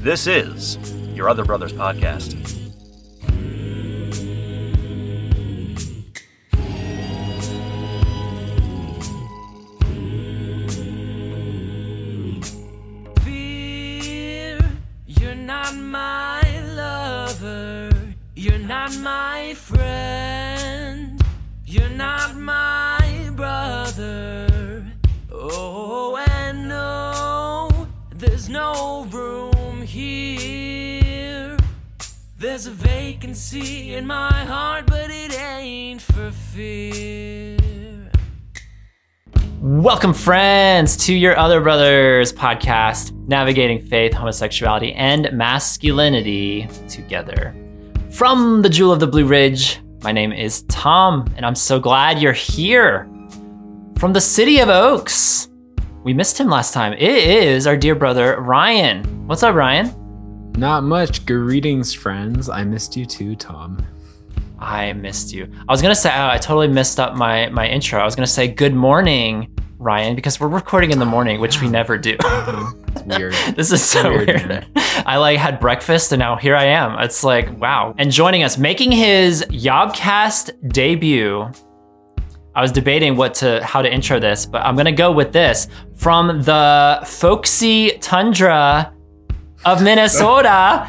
This is your Other Brothers podcast. In my heart, but it ain't for fear. Welcome, friends, to your Other Brothers podcast, navigating faith, homosexuality, and masculinity together. From the Jewel of the Blue Ridge, my name is Tom, and I'm so glad you're here. From the city of Oaks, we missed him last time. It is our dear brother, Ryan. What's up, Ryan? Not much. Greetings, friends. I missed you too, Tom. I missed you. I was gonna say oh, I totally messed up my my intro. I was gonna say good morning, Ryan, because we're recording in the morning, which we never do. Weird. this is so Weird, weird. I like had breakfast and now here I am. It's like wow. And joining us, making his Yobcast debut. I was debating what to how to intro this, but I'm gonna go with this from the folksy tundra of Minnesota.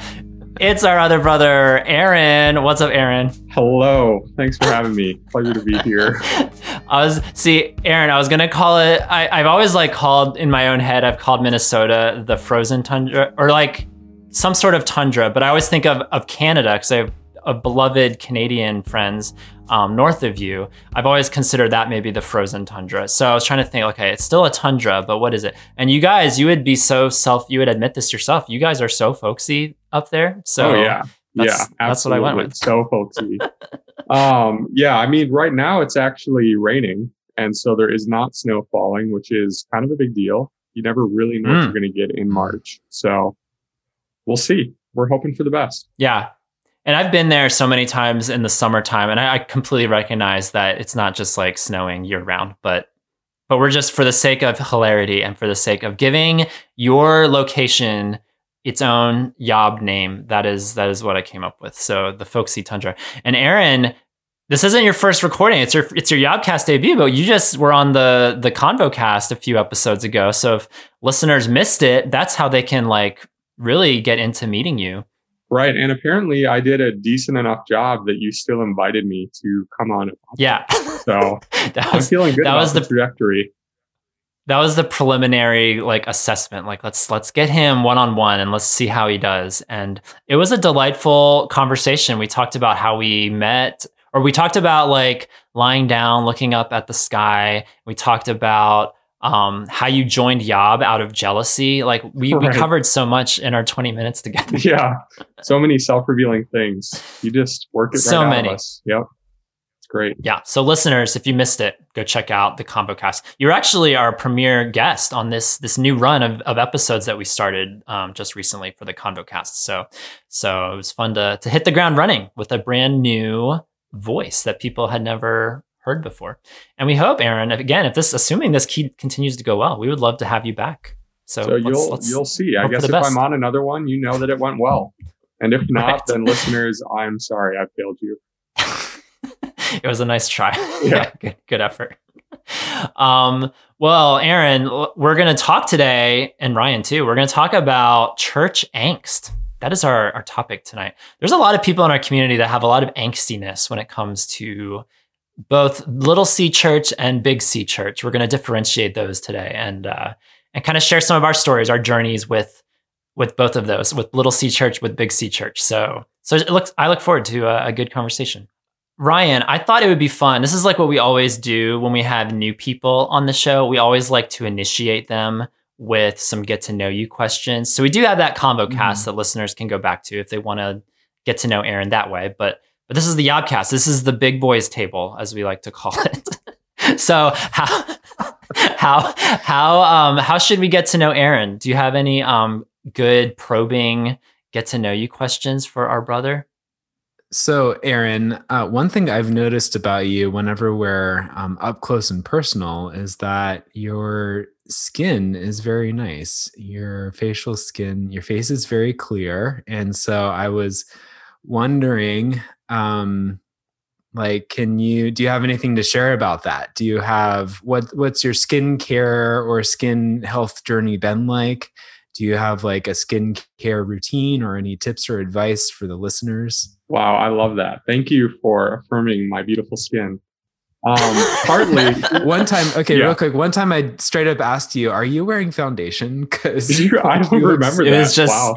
It's our other brother, Aaron. What's up, Aaron? Hello. Thanks for having me. Pleasure to be here. I was see, Aaron. I was gonna call it. I, I've always like called in my own head. I've called Minnesota the frozen tundra, or like some sort of tundra. But I always think of of Canada because I a beloved Canadian friends um, north of you. I've always considered that maybe the frozen tundra. So I was trying to think, okay, it's still a tundra, but what is it? And you guys, you would be so self. You would admit this yourself. You guys are so folksy up there. So oh yeah. that's- yeah. that's what I went with. So folksy. um, yeah, I mean, right now it's actually raining. And so there is not snow falling, which is kind of a big deal. You never really know what Mm. you're going to get in March. So we'll see. We're hoping for the best. Yeah. And I've been there so many times in the summertime, and I, I completely recognize that it's not just like snowing year round, but but we're just for the sake of hilarity and for the sake of giving your location its own yob name. That is that is what I came up with. So the folksy tundra. And Aaron, this isn't your first recording. It's your it's your Yobcast debut, but you just were on the the ConvoCast a few episodes ago. So if listeners missed it, that's how they can like really get into meeting you. Right. And apparently I did a decent enough job that you still invited me to come on. Yeah. So that I'm was feeling good that about was the the- trajectory. that was the preliminary like assessment. Like let's let's get him one on one and let's see how he does. And it was a delightful conversation. We talked about how we met or we talked about like lying down, looking up at the sky. We talked about um, how you joined Yob out of jealousy. Like we, we covered so much in our 20 minutes together. Yeah. So many self-revealing things. You just work it right So out many. of us. Yep. It's great. Yeah. So listeners, if you missed it, go check out the ConvoCast. You're actually our premier guest on this this new run of, of episodes that we started um, just recently for the ConvoCast. So so it was fun to to hit the ground running with a brand new voice that people had never heard before. And we hope, Aaron, if, again, if this assuming this key continues to go well, we would love to have you back. So, So, let's- you'll let's- you'll see. I guess if best. I'm on another one, you know that it went well. And if not, Right. then listeners, I'm sorry I failed you. it was a nice try. Yeah. good, good effort. Um, well, Aaron, we're going to talk today, and Ryan too. We're going to talk about church angst. That is our, our topic tonight. There's a lot of people in our community that have a lot of angstiness when it comes to both little C church and big C church. We're going to differentiate those today and uh, and kind of share some of our stories, our journeys with with both of those, with little C church, with big C church. So so it looks. I look forward to a, a good conversation. Ryan, I thought it would be fun. This is like what we always do when we have new people on the show. We always like to initiate them with some get to know you questions. So we do have that convo cast that listeners can go back to if they want to get to know Aaron that way. But but this is the Yobcast. This is the big boys table, as we like to call it. so how how how um how should we get to know Aaron? Do you have any um good probing get to know you questions for our brother? So, Aaron, uh, one thing I've noticed about you whenever we're um, up close and personal is that your skin is very nice. Your facial skin, your face is very clear. And so I was wondering, um, like, can you do you have anything to share about that? Do you have what what's your skincare or skin health journey been like? Do you have like a skincare routine or any tips or advice for the listeners? Wow, I love that. Thank you for affirming my beautiful skin. Um, partly, one time, okay, Yeah. real quick. One time, I straight up asked you, "Are you wearing foundation?" Because I don't remember It that. was just wow.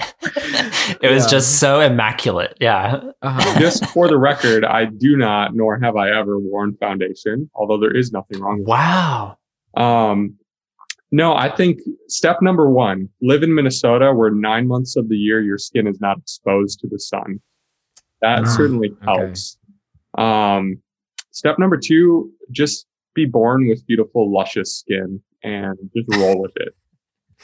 it was Yeah. just so immaculate. Yeah. Uh-huh. Just for the record, I do not, nor have I ever worn foundation, although there is nothing wrong with Wow. Um, no, I think step number one, live in Minnesota where nine months of the year your skin is not exposed to the sun. That Ah, certainly okay. helps. Um, step number two, just be born with beautiful, luscious skin and just roll with it.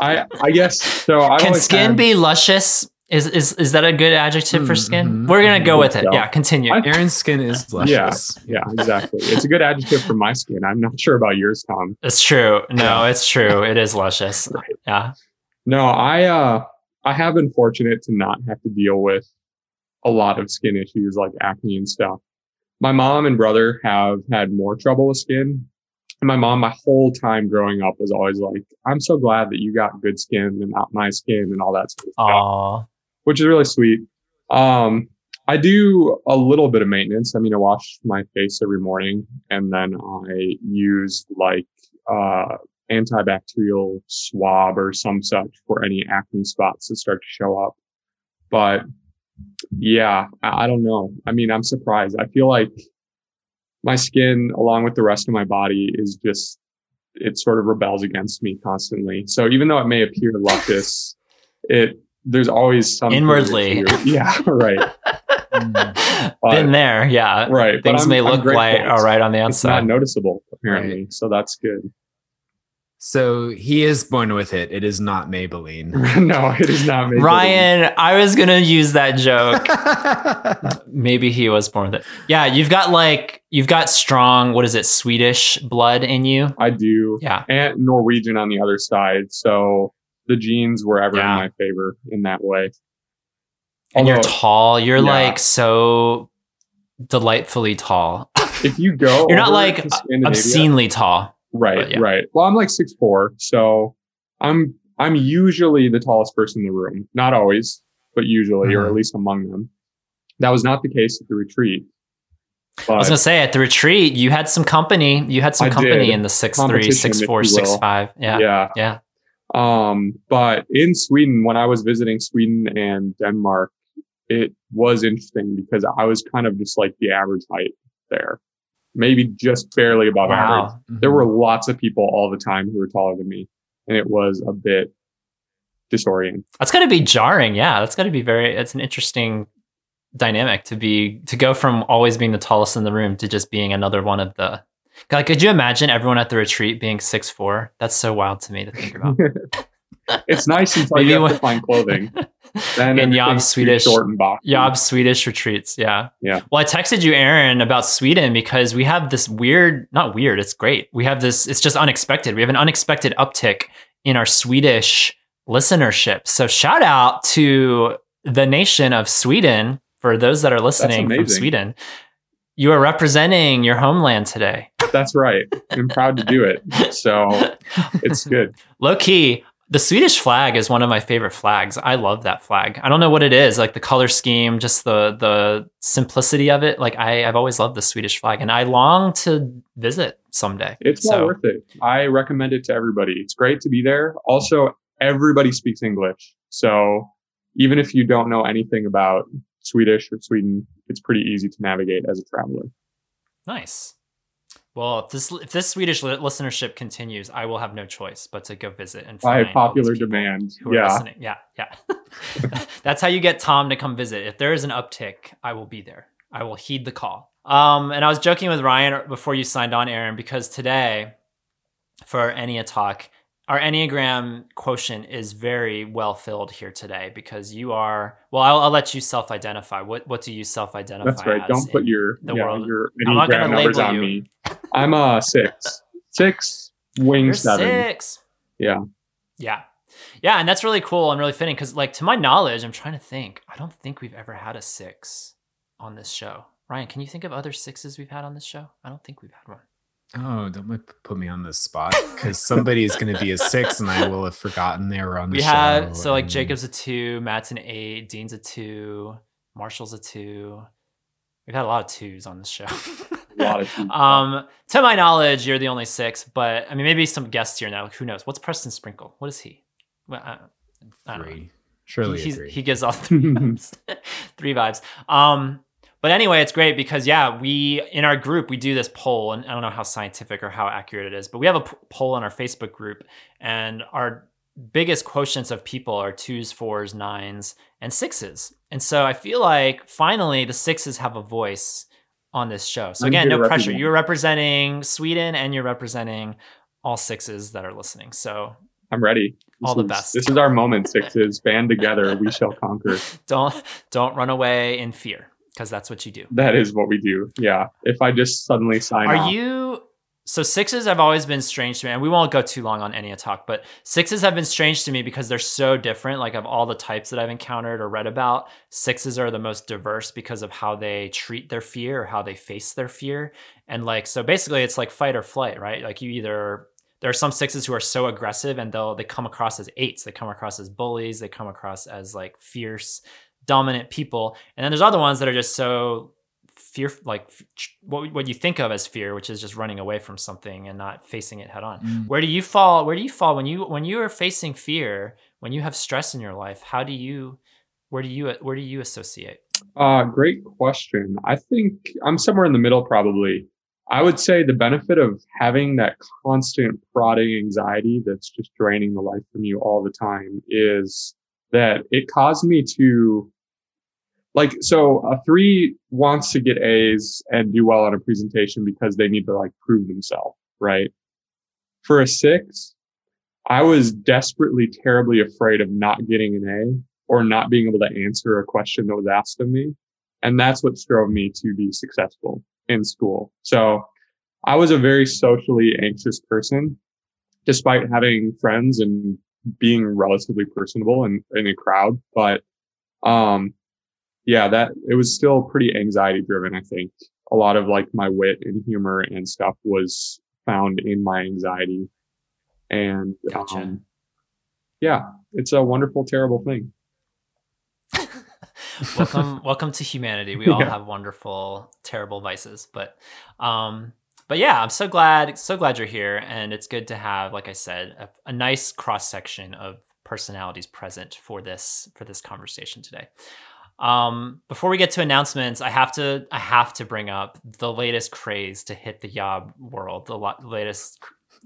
I, I guess so. I've Can skin had- be luscious? Is is is that a good adjective for Mm, skin? We're gonna go with it. So, Yeah, continue. I- Aaron's skin is luscious. Yeah, yeah, exactly. It's a good adjective for my skin. I'm not sure about yours, Tom. it's true. No, it's true. It is luscious. Right. Yeah. No, I uh I have been fortunate to not have to deal with a lot of skin issues like acne and stuff. My mom and brother have had more trouble with skin. And my mom, my whole time growing up, was always like, I'm so glad that you got good skin and not my skin and all that sort of stuff, Aw. which is really sweet. Um, I do a little bit of maintenance. I mean, I wash my face every morning and then I use like uh, antibacterial swab or some such for any acne spots that start to show up. But yeah, I, don't know. I mean, I'm surprised. I feel like my skin, along with the rest of my body, is just it sort of rebels against me constantly. So even though it may appear luscious, it there's always some Inwardly. Yeah, right, Been there. Yeah. right. But Things may I'm look like all right on the It's not outside. noticeable apparently, so that's good. So he is born with it. It is not Maybelline. no, it is not. Maybelline. Ryan, I was gonna use that joke. Maybe he was born with it. Yeah, you've got like you've got strong, what is it, Swedish blood in you? I do, Yeah. and Norwegian on the other side. So the genes were ever Yeah. in my favor in that way. And you're tall. You're yeah. like so delightfully tall. if you go, You're not like uh, obscenely tall. Right, yeah. right. Well, I'm like six four, so I'm I'm usually the tallest person in the room. Not always, but usually, or Mhm. at least among them. That was not the case at the retreat. But I was gonna say at the retreat, you had some company. You had some I company did. in the six three, six four, six five. Yeah. yeah. Yeah. Um, but in Sweden, when I was visiting Sweden and Denmark, it was interesting because I was kind of just like the average height there, maybe just barely above average. Wow. There mm-hmm. were lots of people all the time who were taller than me, and it was a bit disorienting. That's gotta be jarring. Yeah. That's gotta be very it's an interesting dynamic to be to go from always being the tallest in the room to just being another one of the like could you imagine everyone at the retreat being six four? That's so wild to me to think about. It's nice until Maybe you have to find clothing. Then In Yob everything's too Swedish boxy. Swedish retreats. Yeah. Yeah. Well, I texted you, Aaron, about Sweden because we have this weird, not weird, it's great. We have this, it's just unexpected. We have an unexpected uptick in our Swedish listenership. So shout out to the nation of Sweden for those that are listening from. Sweden. You are representing your homeland today. That's right. I'm proud to do it. So it's good. Low key, the Swedish flag is one of my favorite flags. I love that flag. I don't know what it is, like the color scheme, just the the simplicity of it. Like I, I've always loved the Swedish flag, and I long to visit someday. It's So- well worth it. I recommend it to everybody. It's great to be there. Also, everybody speaks English. So even if you don't know anything about Swedish or Sweden, it's pretty easy to navigate as a traveler. Nice. Well, if this if this Swedish listenership continues, I will have no choice but to go visit and By popular demand. Who are Yeah. listening? Yeah, yeah. That's how you get Tom to come visit. If there is an uptick, I will be there. I will heed the call. Um, and I was joking with Ryan before you signed on, Aaron, because today for our talk, our Enneagram quotient is very well filled here today because you are. Well, I'll let you self-identify. What what do you self-identify? That's right. Don't put your, the yeah, world. your I'm not gonna numbers label on you. me. I'm a six. Six wing You're seven. six. Yeah. Yeah. Yeah, and that's really cool and really fitting because, like, to my knowledge, I'm trying to think. I don't think we've ever had a six on this show. Ryan, can you think of other sixes we've had on this show? I don't think we've had one. Oh, don't put me on the spot because somebody is going to be a six, and I will have forgotten they were on the We show. have so like and- Jacob's a two, Matt's an eight, Dean's a two, Marshall's a two. We've had a lot of twos on this show. A lot of um, to my knowledge, you're the only six, but I mean, maybe some guests here now. Who knows? What's Preston Sprinkle? What is he? Well, I, I don't know. three. Surely he, he's- three. he gives off three vibes. three vibes. Um, but anyway, it's great because yeah, we in our group we do this poll, and I don't know how scientific or how accurate it is, but we have a p- poll in our Facebook group, and our biggest quotients of people are twos, fours, nines, and sixes. And so I feel like finally the sixes have a voice on this show. So I'm again, no pressure. You're representing Sweden and you're representing all sixes that are listening. So I'm ready. This All the is- best. This is our moment, sixes. Band together, we shall conquer. don't don't run away in fear because that's what you do. That is what we do. Yeah. If I just suddenly sign Are off, you so sixes have always been strange to me, and we won't go too long on any talk, but sixes have been strange to me because they're so different. Like of all the types that I've encountered or read about, sixes are the most diverse because of how they treat their fear or how they face their fear. And like so basically it's like fight or flight, right? Like you either there are some sixes who are so aggressive and they'll they come across as eights, they come across as bullies, they come across as like fierce, dominant people. And then there's other ones that are just so fear like what what you think of as fear which is just running away from something and not facing it head on Mm. where do you fall where do you fall when you when you are facing fear when you have stress in your life how do you where do you where do you associate Uh, great question. I think I'm somewhere in the middle, probably. I would say the benefit of having that constant prodding anxiety that's just draining the life from you all the time is that it caused me to like so a three wants to get A's and do well on a presentation because they need to like prove themselves, right? For a six, I was desperately, terribly afraid of not getting an A or not being able to answer a question that was asked of me. And that's what drove me to be successful in school. So I was a very socially anxious person, despite having friends and being relatively personable in, in a crowd. But, um, yeah, that it was still pretty anxiety driven. I think a lot of like my wit and humor and stuff was found in my anxiety. And, Gotcha. um, yeah, it's a wonderful, terrible thing. welcome welcome to humanity we all Yeah. have wonderful terrible vices but um but yeah i'm so glad so glad you're here and it's good to have like i said a, a nice cross section of personalities present for this for this conversation today um before we get to announcements i have to i have to bring up the latest craze to hit the yob world the lo- latest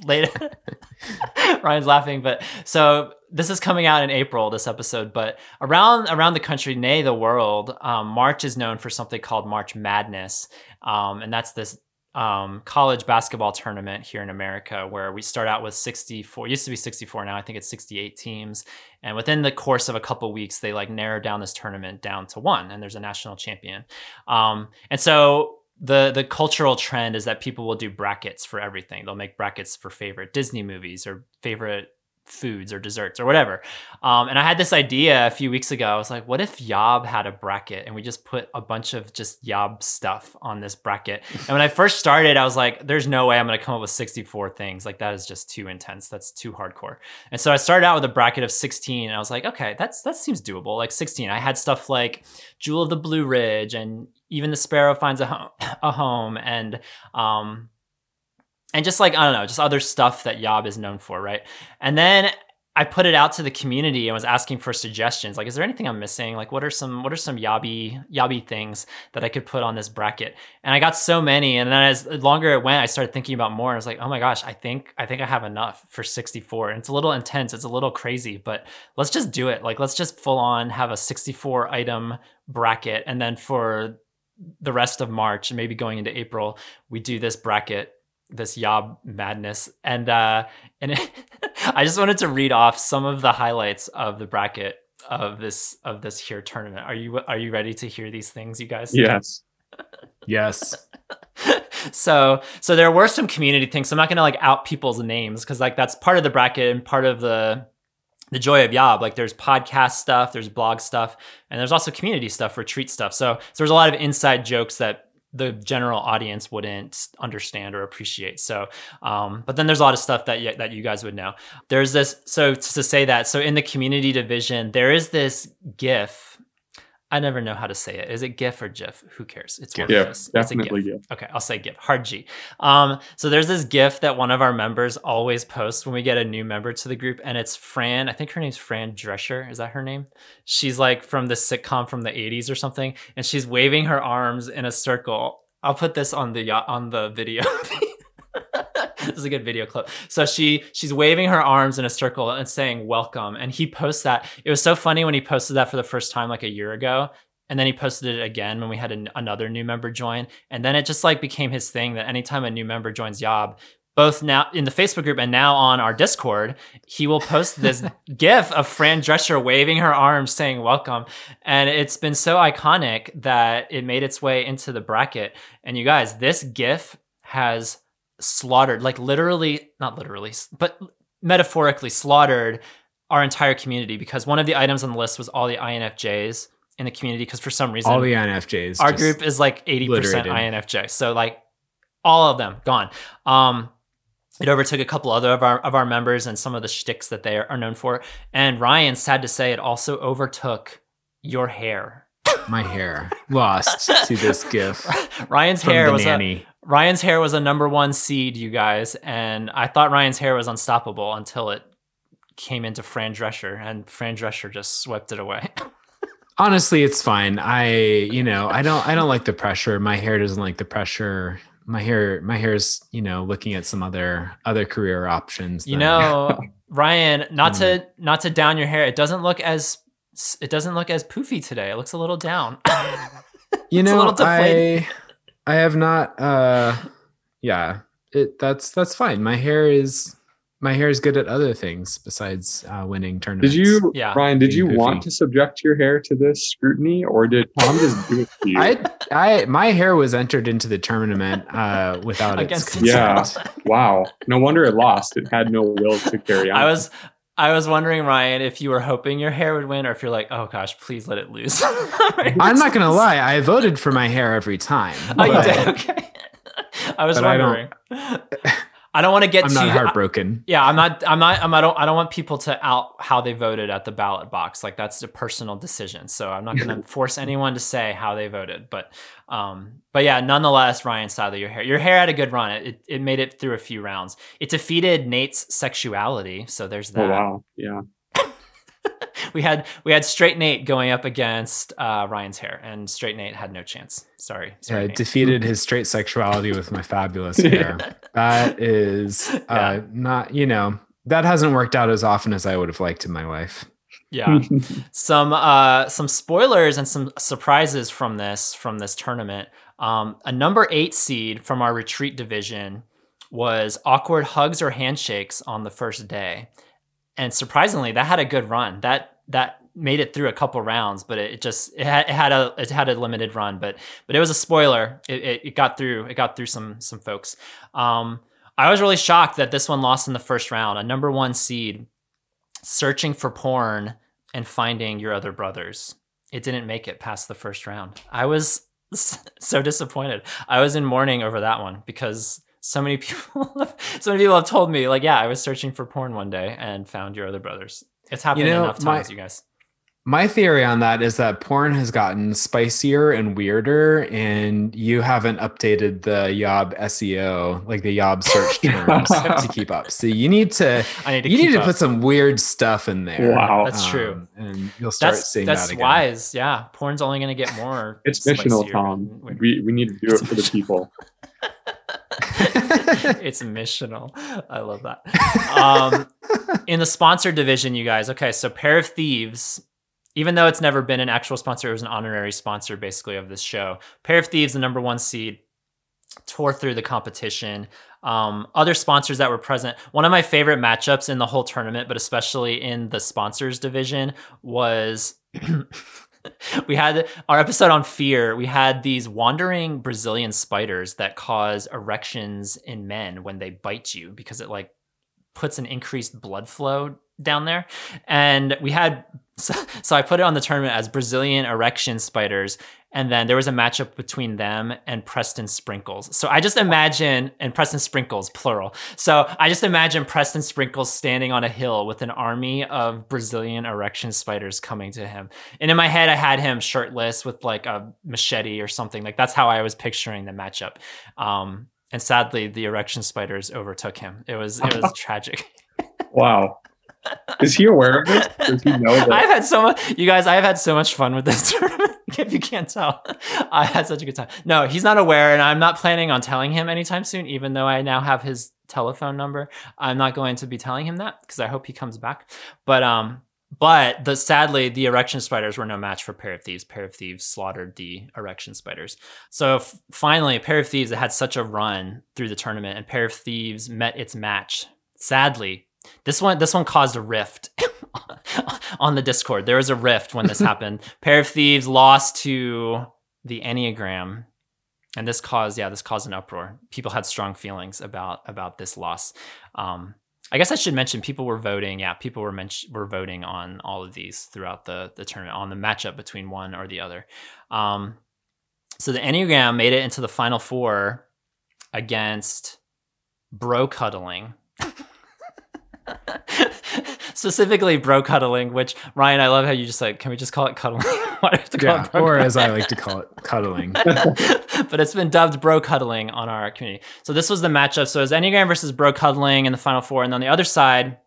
latest Ryan's laughing, but so this is coming out in April, this episode, but around around the country, nay the world, um, March is known for something called March Madness, um, and that's this um, college basketball tournament here in America where we start out with 64. Used to be 64, now I think it's 68 teams, and within the course of a couple weeks, they like narrow down this tournament down to one, and there's a national champion, um, and so the the cultural trend is that people will do brackets for everything. They'll make brackets for favorite Disney movies or favorite foods or desserts or whatever. Um, and I had this idea a few weeks ago. I was like, what if Yob had a bracket and we just put a bunch of just Yob stuff on this bracket? And when I first started, I was like, there's no way I'm going to come up with 64 things. Like that is just too intense. That's too hardcore. And so I started out with a bracket of 16 and I was like, okay, that's that seems doable. Like 16. I had stuff like Jewel of the Blue Ridge and even the sparrow finds a home, a home and um and just like I don't know, just other stuff that Yob is known for, right? And then I put it out to the community and was asking for suggestions. Like, is there anything I'm missing? Like, what are some what are some yobby yobby things that I could put on this bracket? And I got so many. And then as longer it went, I started thinking about more. And I was like, oh my gosh, I think I think I have enough for 64. And it's a little intense. It's a little crazy, but let's just do it. Like, let's just full on have a 64 item bracket, and then for the rest of March and maybe going into April, we do this bracket this yob madness and uh and it, i just wanted to read off some of the highlights of the bracket of this of this here tournament are you are you ready to hear these things you guys Yes. Yes. so so there were some community things. So I'm not gonna like out people's names because like that's part of the bracket and part of the the joy of Yob. Like there's podcast stuff, there's blog stuff, and there's also community stuff, retreat stuff. So, so there's a lot of inside jokes that the general audience wouldn't understand or appreciate. So, um, but then there's a lot of stuff that y- that you guys would know. There's this. So to say that, so in the community division, there is this GIF. I never know how to say it. Is it GIF or GIF? Who cares? It's one Yeah, those. It's a definitely GIF. GIF. Okay, I'll say GIF. Hard G. Um, so there's this GIF that one of our members always posts when we get a new member to the group, and it's Fran. I think her name's Fran Drescher. Is that her name? She's like from the sitcom from the 80s or something, and she's waving her arms in a circle. I'll put this on the on the video. this is a good video clip. So she she's waving her arms in a circle and saying welcome. And he posts that. It was so funny when he posted that for the first time like a year ago. And then he posted it again when we had an, another new member join. And then it just like became his thing that anytime a new member joins Yob, both now in the Facebook group and now on our Discord, he will post this GIF of Fran Drescher waving her arms saying welcome. And it's been so iconic that it made its way into the bracket. And you guys, this GIF has slaughtered, like literally, not literally, but metaphorically slaughtered our entire community because one of the items on the list was all the INFJs in the community because for some reason All the INFJs. our group is like 80% obliterated. INFJ. So like all of them gone. Um it overtook a couple other of our of our members and some of the shticks that they are known for. And Ryan, sad to say, it also overtook your hair. my hair lost to this GIF Ryan's hair was a, nanny. Ryan's hair was a number one seed, you guys, and I thought Ryan's hair was unstoppable until it came into Fran Drescher, and Fran Drescher just swept it away. Honestly, it's fine. I, you know, I don't, I don't like the pressure. My hair doesn't like the pressure. My hair, my hair is, you know, looking at some other, other career options. You than- know, Ryan, not to Mm. not to down your hair. It doesn't look as it doesn't look as poofy today. It looks a little down. you it's a know, little deflated. I, I have not. uh Yeah, it. That's that's fine. My hair is, my hair is good at other things besides uh, winning tournaments. Did you, Yeah. Ryan? Did you Being want to subject your hair to this scrutiny, or did Tom just do it to you? I, I, my hair was entered into the tournament uh, without Against its its Yeah. wow, no wonder it lost. It had no will to carry on. I was I was wondering, Ryan, if you were hoping your hair would win, or if you're like, oh gosh, please let it loose. I'm not gonna lie. I voted for my hair every time. Oh, you did? Okay. I was But I wondering. I don't want to get too I'm too. not heartbroken. yeah, I'm not. I'm not. I'm, I don't. I don't want people to out how they voted at the ballot box. Like that's a personal decision. So I'm not going to force anyone to say how they voted. But, um, but yeah, nonetheless, Ryan Sadler, your hair, your hair had a good run. It it made it through a few rounds. It defeated Nate's sexuality. So there's that. Oh wow, yeah. We had we had straight Nate going up against uh, Ryan's hair, and straight Nate had no chance. Sorry. Yeah, I defeated his straight sexuality with my fabulous hair. That is uh, Yeah. not, you know, that hasn't worked out as often as I would have liked in my life. Yeah. some uh some spoilers and some surprises from this from this tournament. Um, a number eight seed from our retreat division was awkward hugs or handshakes on the first day, and surprisingly, that had a good run. That that made it through a couple rounds, but it, just it had, it had a it had a limited run. But but it was a spoiler. It, it, it got through. It got through some some folks. Um, I was really shocked that this one lost in the first round. A number one seed searching for porn and finding your other brothers. It didn't make it past the first round. I was so disappointed. I was in mourning over that one because so many people, so many people have told me, like, yeah, I was searching for porn one day and found your other brothers. It's happened know, enough my- times, you guys. My theory on that is that porn has gotten spicier and weirder, and you haven't updated the Yob SEO, like the Yob search terms, to keep up. So you need to I need to you keep need to up. put some weird stuff in there. Wow. That's true. Um, and you'll start That's seeing that's that again. wise. Yeah, porn's only going to get more. It's missional, spicier Tom. We we need to do it for the people. it's missional. I love that. Um, in the sponsor division, you guys. Okay, so Pair of Thieves, even though it's never been an actual sponsor, it was an honorary sponsor basically of this show. Pair of Thieves, the number one seed, tore through the competition. Um, other sponsors that were present. One of my favorite matchups in the whole tournament, but especially in the sponsors division, was we had our episode on fear. We had these wandering Brazilian spiders that cause erections in men when they bite you because it like puts an increased blood flow down there. And we had, so, so, I put it on the tournament as Brazilian erection spiders. And then there was a matchup between them and Preston Sprinkles. So I just imagine, and Preston Sprinkles, plural. So I just imagine Preston Sprinkles standing on a hill with an army of Brazilian erection spiders coming to him. And in my head, I had him shirtless with like a machete or something. Like that's how I was picturing the matchup. Um, and sadly, the erection spiders overtook him. It was it was tragic. Wow. Is he aware of this? Does he know that? I've had so much, you guys. I've had so much fun with this tournament. if you can't tell, I had such a good time. No, he's not aware, and I'm not planning on telling him anytime soon. Even though I now have his telephone number, I'm not going to be telling him that because I hope he comes back. But um, but the sadly, the erection spiders were no match for Pair of Thieves. Pair of Thieves slaughtered the erection spiders. So f- finally, Pair of Thieves had such a run through the tournament, and Pair of Thieves met its match. Sadly, this one this one caused a rift on the Discord. There was a rift when this happened. Pair of Thieves lost to the Enneagram, and this caused yeah this caused an uproar. People had strong feelings about about this loss. Um, I guess I should mention people were voting. Yeah, people were men- were voting on all of these throughout the the tournament on the matchup between one or the other. Um, so the Enneagram made it into the final four against Bro Cuddling. Specifically, bro cuddling, which Ryan, I love how you just like, can we just call it cuddling? Why do have to call Yeah, it or as I like to call it, cuddling. but it's been dubbed bro cuddling on our community. So this was the matchup. So it was Enneagram versus bro cuddling in the final four. And on the other side,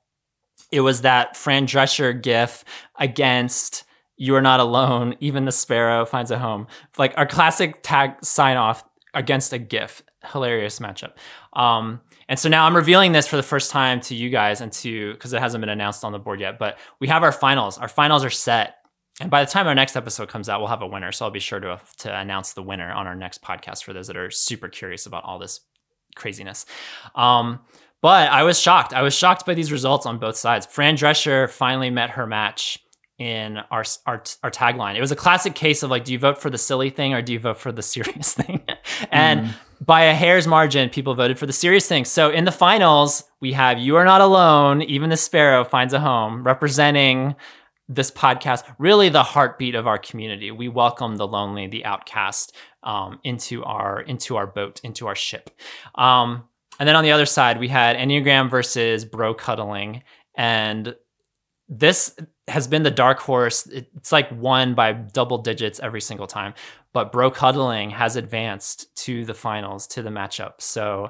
it was that Fran Drescher gif against You Are Not Alone, Even the Sparrow Finds a Home. Like our classic tag sign off against a gif. Hilarious matchup. Um, and so now I'm revealing this for the first time to you guys and to because it hasn't been announced on the board yet. But we have our finals. Our finals are set. And by the time our next episode comes out, we'll have a winner. So I'll be sure to, to announce the winner on our next podcast for those that are super curious about all this craziness. Um, but I was shocked. I was shocked by these results on both sides. Fran Drescher finally met her match in our, our our tagline. It was a classic case of like, do you vote for the silly thing or do you vote for the serious thing? and by a hair's margin, people voted for the serious thing. So in the finals, we have "You Are Not Alone." Even the sparrow finds a home, representing this podcast. Really, the heartbeat of our community. We welcome the lonely, the outcast, um, into our into our boat, into our ship. Um, and then on the other side, we had Enneagram versus Bro Cuddling, and this has been the dark horse. It's like won by double digits every single time. But Bro Cuddling has advanced to the finals, to the matchup. So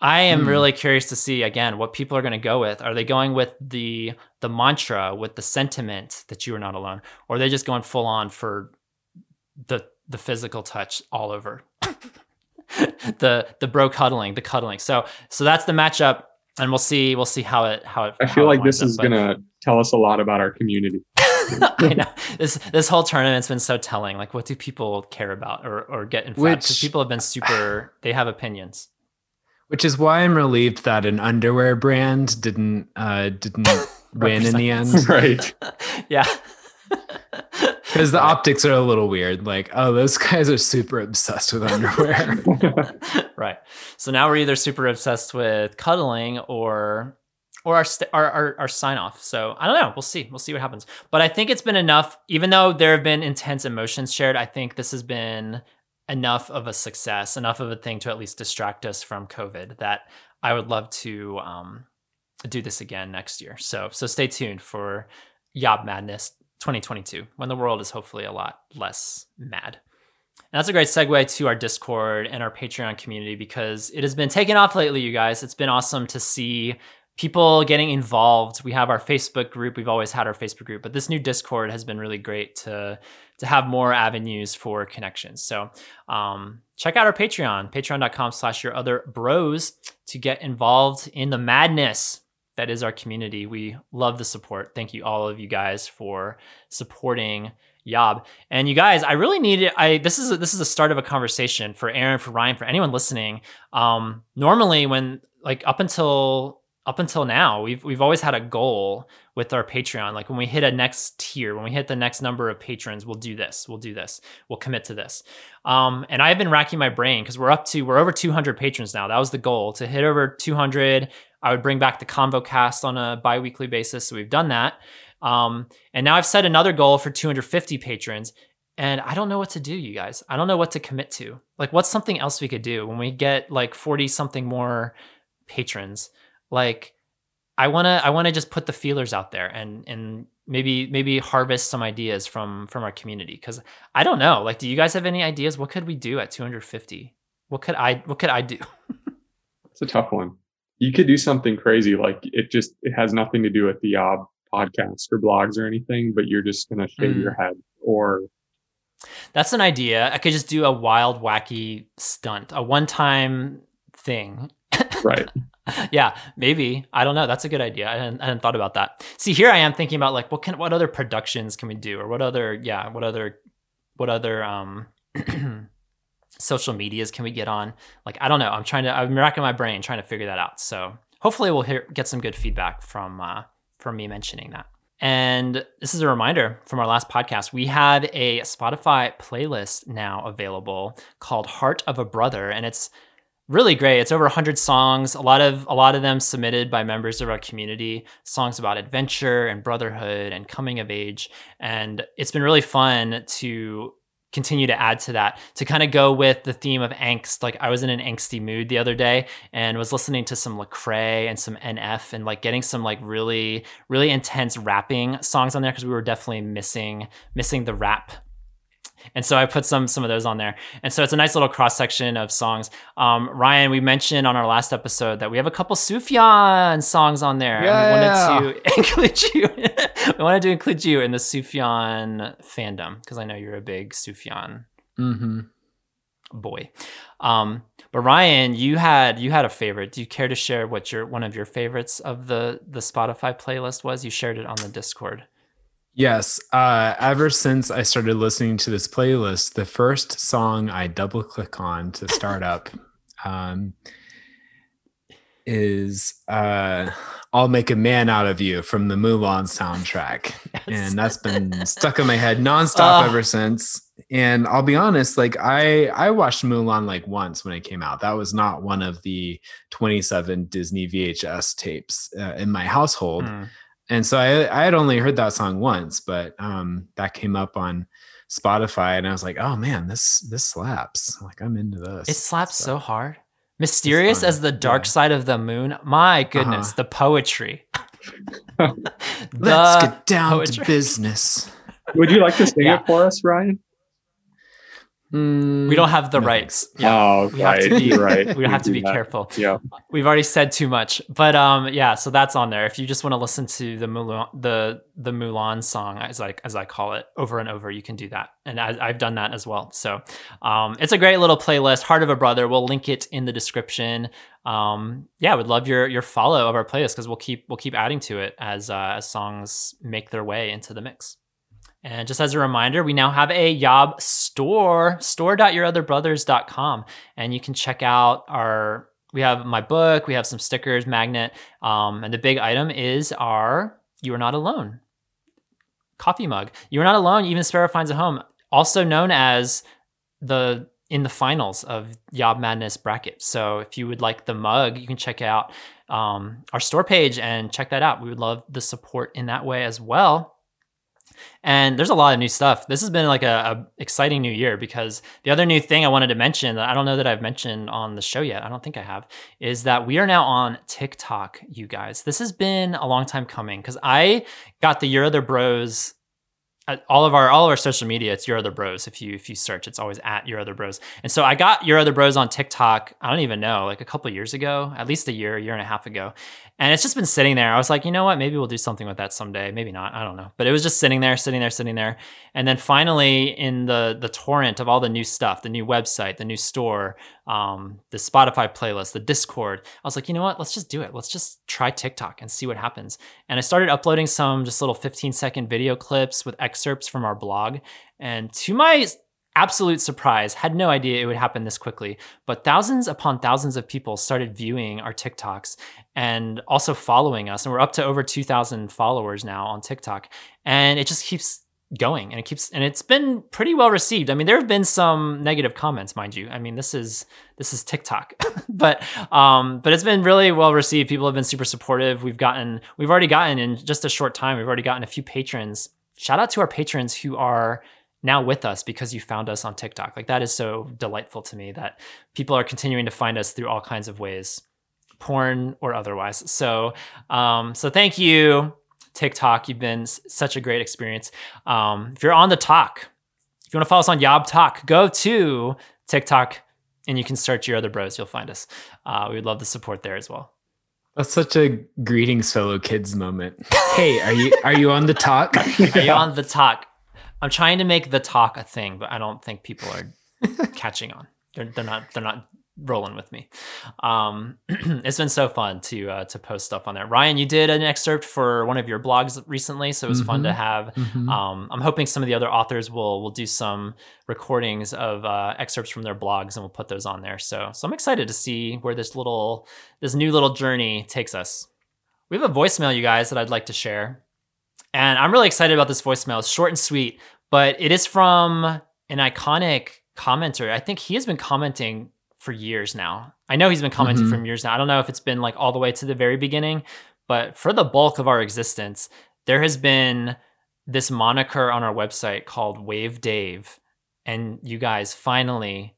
I am Hmm. really curious to see again what people are going to go with. Are they going with the the mantra, with the sentiment that you are not alone, or are they just going full on for the the physical touch all over? the the bro cuddling, the cuddling. So so that's the matchup, and we'll see we'll see how it how it. I feel it like this up, is but- gonna tell us a lot about our community. I know this this whole tournament's been so telling. Like, what do people care about or or get involved? Because Which- people have been super. They have opinions. Which is why I'm relieved that an underwear brand didn't uh, didn't win in the end. right. yeah. Because the optics are a little weird. Like, oh, those guys are super obsessed with underwear. right. So now we're either super obsessed with cuddling or or our, st- our our our sign off. So I don't know. We'll see. We'll see what happens. But I think it's been enough. Even though there have been intense emotions shared, I think this has been enough of a success, enough of a thing to at least distract us from COVID. That I would love to um, do this again next year. So so stay tuned for Yob Madness 2022 when the world is hopefully a lot less mad. And that's a great segue to our Discord and our Patreon community because it has been taken off lately, you guys. It's been awesome to see people getting involved. We have our Facebook group. We've always had our Facebook group, but this new Discord has been really great to to have more avenues for connections. So um, check out our Patreon, patreon.com slash your other bros to get involved in the madness that is our community. We love the support. Thank you all of you guys for supporting Yob. And you guys, I really need it. I this is a, this is the start of a conversation for Aaron, for Ryan, for anyone listening. Um, normally, when like up until up until now, we've we've always had a goal with our Patreon. Like when we hit a next tier, when we hit the next number of patrons, we'll do this, we'll do this, we'll commit to this. Um, and I've been racking my brain because we're up to we're over 200 patrons now. That was the goal to hit over 200. I would bring back the convo cast on a bi-weekly basis. So we've done that. Um, and now I've set another goal for 250 patrons. And I don't know what to do, you guys. I don't know what to commit to. Like, what's something else we could do when we get like 40 something more patrons? Like, I wanna I wanna just put the feelers out there and and maybe maybe harvest some ideas from from our community because I don't know. Like, do you guys have any ideas? What could we do at 250? What could I what could I do? It's a tough one. You could do something crazy, like it just it has nothing to do with the uh, podcast or blogs or anything, but you're just gonna shave Mm. your head or That's an idea. I could just do a wild, wacky stunt, a one-time thing. right. yeah, maybe. I don't know. That's a good idea. I hadn't, I hadn't thought about that. See, here I am thinking about like what can what other productions can we do, or what other yeah, what other what other um social medias can we get on? Like I don't know. I'm trying to. I'm racking my brain trying to figure that out. So hopefully we'll hear get some good feedback from uh, from me mentioning that. And this is a reminder from our last podcast. We have a Spotify playlist now available called Heart of a Brother, and it's really great. It's over 100 songs, a lot of a lot of them submitted by members of our community, songs about adventure and brotherhood and coming of age, and it's been really fun to continue to add to that. To kind of go with the theme of angst like i was in an angsty mood the other day and was listening to some lecrae and some nf and like getting some like really really intense rapping songs on there because we were definitely missing missing the rap and so I put some some of those on there. And so it's a nice little cross section of songs. Um, Ryan, we mentioned on our last episode that we have a couple Sufjan songs on there. And we wanted to include you. we wanted to include you in the Sufjan fandom because I know you're a big Sufjan Mm-hmm. boy. Um, but Ryan, you had you had a favorite. Do you care to share what your one of your favorites of the the Spotify playlist was? You shared it on the Discord. Yes. Uh, ever since I started listening to this playlist, the first song I double click on to start up um, is uh, I'll Make a Man Out of You from the Mulan soundtrack. And that's been stuck in my head nonstop ever since. And I'll be honest, like I I watched Mulan like once when it came out. That was not one of the 27 Disney VHS tapes uh, in my household Hmm. And so I, I had only heard that song once but um that came up on spotify and i was like oh man this this slaps like i'm into this It slaps so hard. Mysterious as the dark yeah. side of the moon. My goodness, Uh-huh. the poetry. let's The get down poetry. to business Would you like to sing Yeah. it for us, Ryan? Mm, We don't have the no. rights. Oh, We have right. to be- right. We have to be that. careful. Yeah. We've already said too much, but um, yeah. So that's on there. If you just want to listen to the Mulan, the the Mulan song, as I as I call it, over and over, you can do that, and I, I've done that as well. So, um, it's a great little playlist. Heart of a Brother. We'll link it in the description. Um, yeah, I would love your your follow of our playlist because we'll keep we'll keep adding to it as uh, as songs make their way into the mix. And just as a reminder, we now have a Yob store, store.yourotherbrothers.com. And you can check out our, we have my book, we have some stickers, magnet. Um, and the big item is our You Are Not Alone coffee mug. You Are Not Alone, Even Sparrow Finds a Home, also known as the in the finals of Yob Madness bracket. So if you would like the mug, you can check out um, our store page and check that out. We would love the support in that way as well. And there's a lot of new stuff. This has been like a, a exciting new year because the other new thing I wanted to mention that I don't know that I've mentioned on the show yet. I don't think I have is that we are now on TikTok, you guys. This has been a long time coming because I got the Your Other Bros. Uh, all of our all of our social media, it's Your Other Bros. If you if you search, it's always at Your Other Bros. And so I got Your Other Bros on TikTok. I don't even know, like a couple years ago, at least a year, a year and a half ago. And it's just been sitting there. I was like, you know what? Maybe we'll do something with that someday. Maybe not. I don't know. But it was just sitting there, sitting there, sitting there. And then finally, in the the torrent of all the new stuff, the new website, the new store, um, the Spotify playlist, the Discord, I was like, you know what? Let's just do it. Let's just try TikTok and see what happens. And I started uploading some just little 15 second video clips with excerpts from our blog. And to my absolute surprise. Had no idea it would happen this quickly. But thousands upon thousands of people started viewing our TikToks and also following us. And we're up to over 2,000 followers now on TikTok. And it just keeps going and it keeps and it's been pretty well received. I mean, there have been some negative comments, mind you. I mean, this is this is TikTok. but um but it's been really well received. People have been super supportive. We've gotten we've already gotten in just a short time, we've already gotten a few patrons. Shout out to our patrons who are now with us because you found us on TikTok. Like that is so delightful to me that people are continuing to find us through all kinds of ways, porn or otherwise. So, um, so thank you, TikTok. You've been s- such a great experience. Um, if you're on the talk, if you want to follow us on Yob Talk, go to TikTok and you can search your other bros. You'll find us. Uh, we would love the support there as well. That's such a greetings fellow kids moment. Hey, are you are you on the talk? Are you on the talk? I'm trying to make the talk a thing, but I don't think people are catching on. They're, they're not they're not rolling with me. Um, it's been so fun to uh, to post stuff on there. Ryan, you did an excerpt for one of your blogs recently, so it was fun to Mhm. have. Mhm. Um, I'm hoping some of the other authors will will do some recordings of uh, excerpts from their blogs, and we'll put those on there. So so I'm excited to see where this little this new little journey takes us. We have a voicemail, you guys, that I'd like to share. And I'm really excited about this voicemail. It's short and sweet, but it is from an iconic commenter. I think he has been commenting for years now. I know he's been commenting Mhm. for years now. I don't know if it's been like all the way to the very beginning, but for the bulk of our existence, there has been this moniker on our website called Wave Dave. And you guys, finally,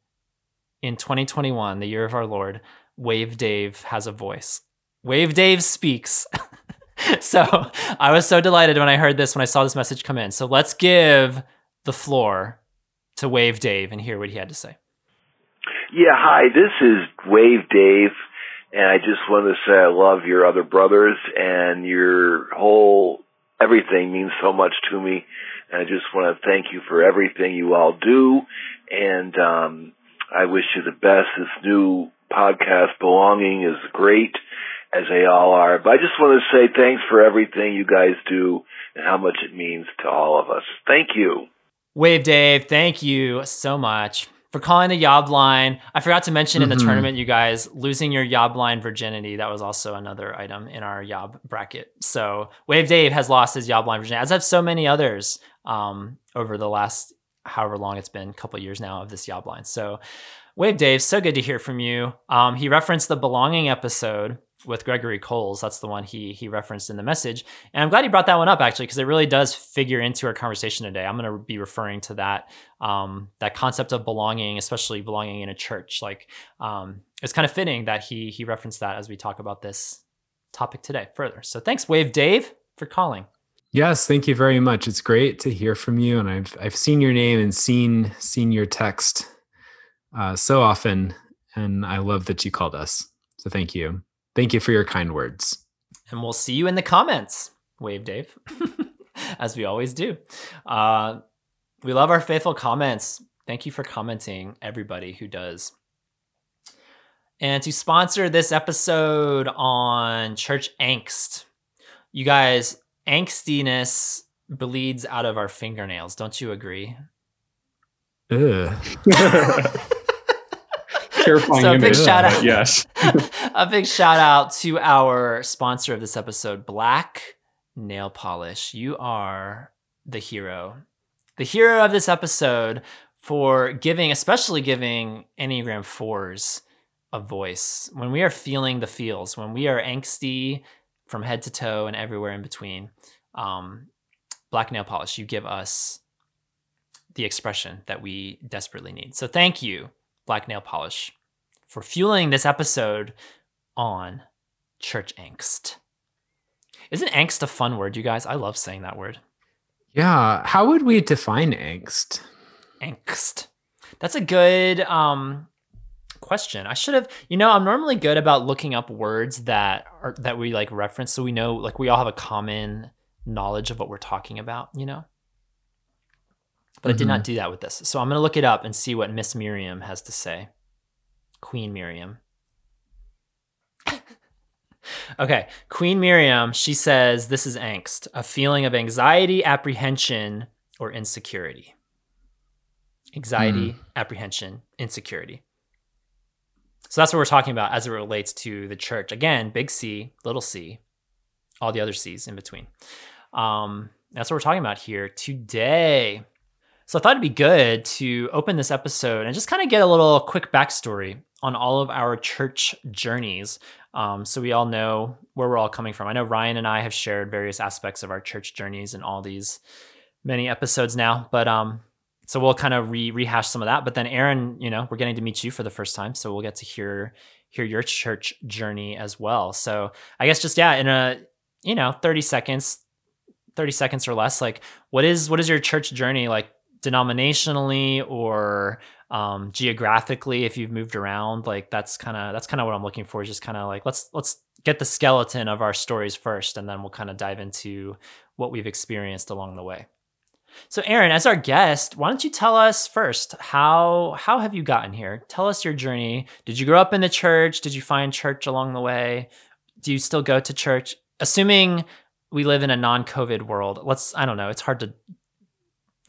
in 2021, the year of our Lord, Wave Dave has a voice. Wave Dave speaks. so I was so delighted when I heard this, when I saw this message come in. So let's give the floor to Wave Dave and hear what he had to say. Yeah, hi, this is Wave Dave, and I just want to say I love your other brothers, and your whole everything means so much to me, and I just want to thank you for everything you all do, and um, I wish you the best. This new podcast, Belonging, is great, as they all are, but I just want to say thanks for everything you guys do and how much it means to all of us. Thank you. Wave Dave, thank you so much for calling the Yob line. I forgot to mention in the Mhm. tournament, you guys, losing your Yob line virginity. That was also another item in our Yob bracket. So Wave Dave has lost his Yob line virginity, as have so many others um, over the last however long it's been, a couple years now of this Yob line. So Wave Dave, so good to hear from you. Um, he referenced the belonging episode with Gregory Coles. That's the one he he referenced in the message. And I'm glad he brought that one up actually, because it really does figure into our conversation today. I'm going to be referring to that um, that concept of belonging, especially belonging in a church. Like um, it's kind of fitting that he he referenced that as we talk about this topic today further. So thanks, Wave Dave, for calling. Yes, thank you very much. It's great to hear from you, and I've I've seen your name and seen seen your text uh, so often, and I love that you called us. So thank you, thank you for your kind words. And we'll see you in the comments, Wave Dave, as we always do. Uh, we love our faithful comments. Thank you for commenting, everybody who does. And to sponsor this episode on church angst, you guys, angstiness bleeds out of our fingernails. Don't you agree? Ugh. Terrifying So a big shout out. Yes. a big shout out to our sponsor of this episode, Black Nail Polish. You are the hero. The hero of this episode for giving, especially giving Enneagram 4s a voice. When we are feeling the feels, when we are angsty from head to toe and everywhere in between, um, Black Nail Polish, you give us the expression that we desperately need. So thank you, Black Nail Polish, for fueling this episode on church angst. Isn't angst a fun word, you guys? I love saying that word. Yeah, how would we define angst? Angst. That's a good um, question. I should have, you know, I'm normally good about looking up words that are that we like reference, so we know, like, we all have a common knowledge of what we're talking about, you know. But I did not do that with this, so I'm gonna look it up and see what Miss Merriam has to say. Queen Merriam. Okay, Queen Merriam, she says this is angst, a feeling of anxiety, apprehension, or insecurity. anxiety, apprehension, insecurity. So that's what we're talking about as it relates to the church. Again, big C, little c, all the other C's in between. Um, that's what we're talking about here today. So I thought it'd be good to open this episode and just kind of get a little quick backstory on all of our church journeys. Um, so we all know where we're all coming from. I know Ryan and I have shared various aspects of our church journeys in all these many episodes now, but um, so we'll kind of re- rehash some of that. But then Aaron, you know, we're getting to meet you for the first time, so we'll get to hear hear your church journey as well. So I guess just yeah, in a you know thirty seconds, thirty seconds or less, like what is what is your church journey like denominationally or um, geographically if you've moved around? Like that's kind of that's kind of what I'm looking for. Is just kind of like let's let's get the skeleton of our stories first, and then we'll kind of dive into what we've experienced along the way. So, Aaron, as our guest, why don't you tell us first how how have you gotten here? Tell us your journey. Did you grow up in the church? Did you find church along the way? Do you still go to church? Assuming we live in a non-COVID world, let's I don't know. It's hard to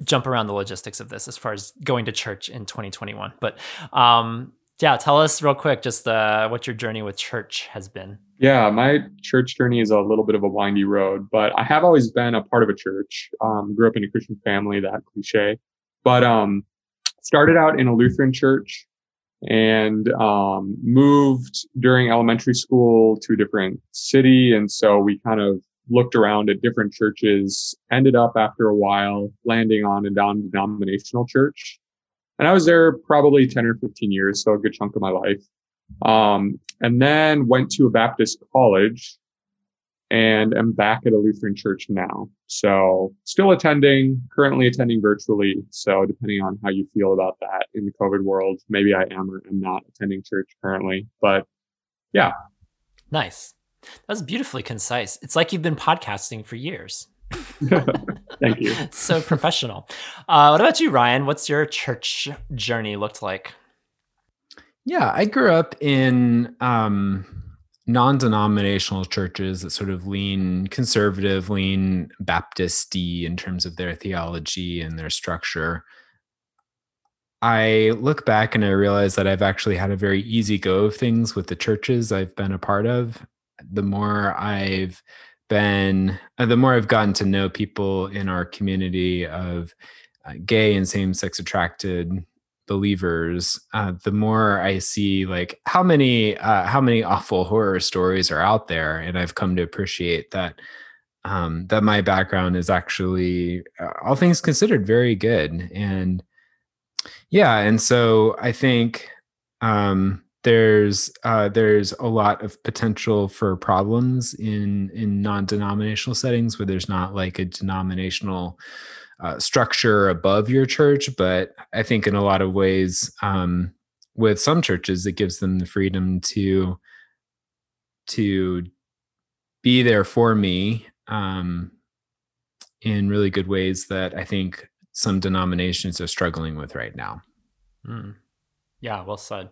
jump around the logistics of this as far as going to church in 2021. But um, yeah, tell us real quick just uh, what your journey with church has been. Yeah, my church journey is a little bit of a windy road, but I have always been a part of a church. Um, grew up in a Christian family, that cliche, but um, started out in a Lutheran church and um, moved during elementary school to a different city. And so we kind of looked around at different churches, ended up after a while landing on a non-denominational church. And I was there probably 10 or 15 years, so a good chunk of my life. Um, and then went to a Baptist college and am back at a Lutheran church now. So still attending, currently attending virtually. So depending on how you feel about that in the COVID world, maybe I am or am not attending church currently. But yeah. Nice. That was beautifully concise. It's like you've been podcasting for years. Thank you. so professional. Uh, what about you, Ryan? What's your church journey looked like? Yeah, I grew up in um, non-denominational churches that sort of lean conservative, lean Baptisty in terms of their theology and their structure. I look back and I realize that I've actually had a very easy go of things with the churches I've been a part of. The more I've been, uh, the more I've gotten to know people in our community of uh, gay and same sex attracted believers, uh, the more I see like how many uh, how many awful horror stories are out there, and I've come to appreciate that um, that my background is actually, uh, all things considered, very good. And yeah, and so I think um, there's uh, there's a lot of potential for problems in in non-denominational settings where there's not like a denominational uh, structure above your church but i think in a lot of ways um, with some churches it gives them the freedom to to be there for me um, in really good ways that i think some denominations are struggling with right now mm. yeah well said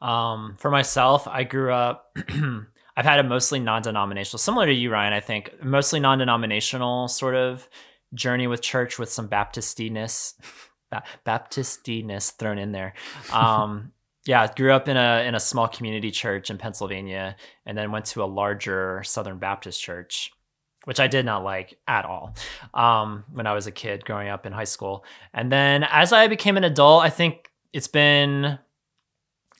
um, for myself, I grew up. I've had a mostly non-denominational, similar to you, Ryan. I think mostly non-denominational sort of journey with church, with some Baptistiness, Baptistiness thrown in there. Um, yeah, grew up in a in a small community church in Pennsylvania, and then went to a larger Southern Baptist church, which I did not like at all um, when I was a kid growing up in high school. And then as I became an adult, I think it's been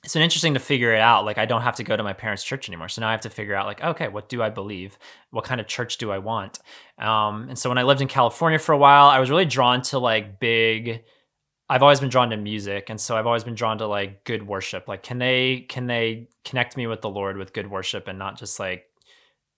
it's been interesting to figure it out. Like I don't have to go to my parents' church anymore. So now I have to figure out like, okay, what do I believe? What kind of church do I want? Um, and so when I lived in California for a while, I was really drawn to like big. I've always been drawn to music, and so I've always been drawn to like good worship. Like, can they can they connect me with the Lord with good worship and not just like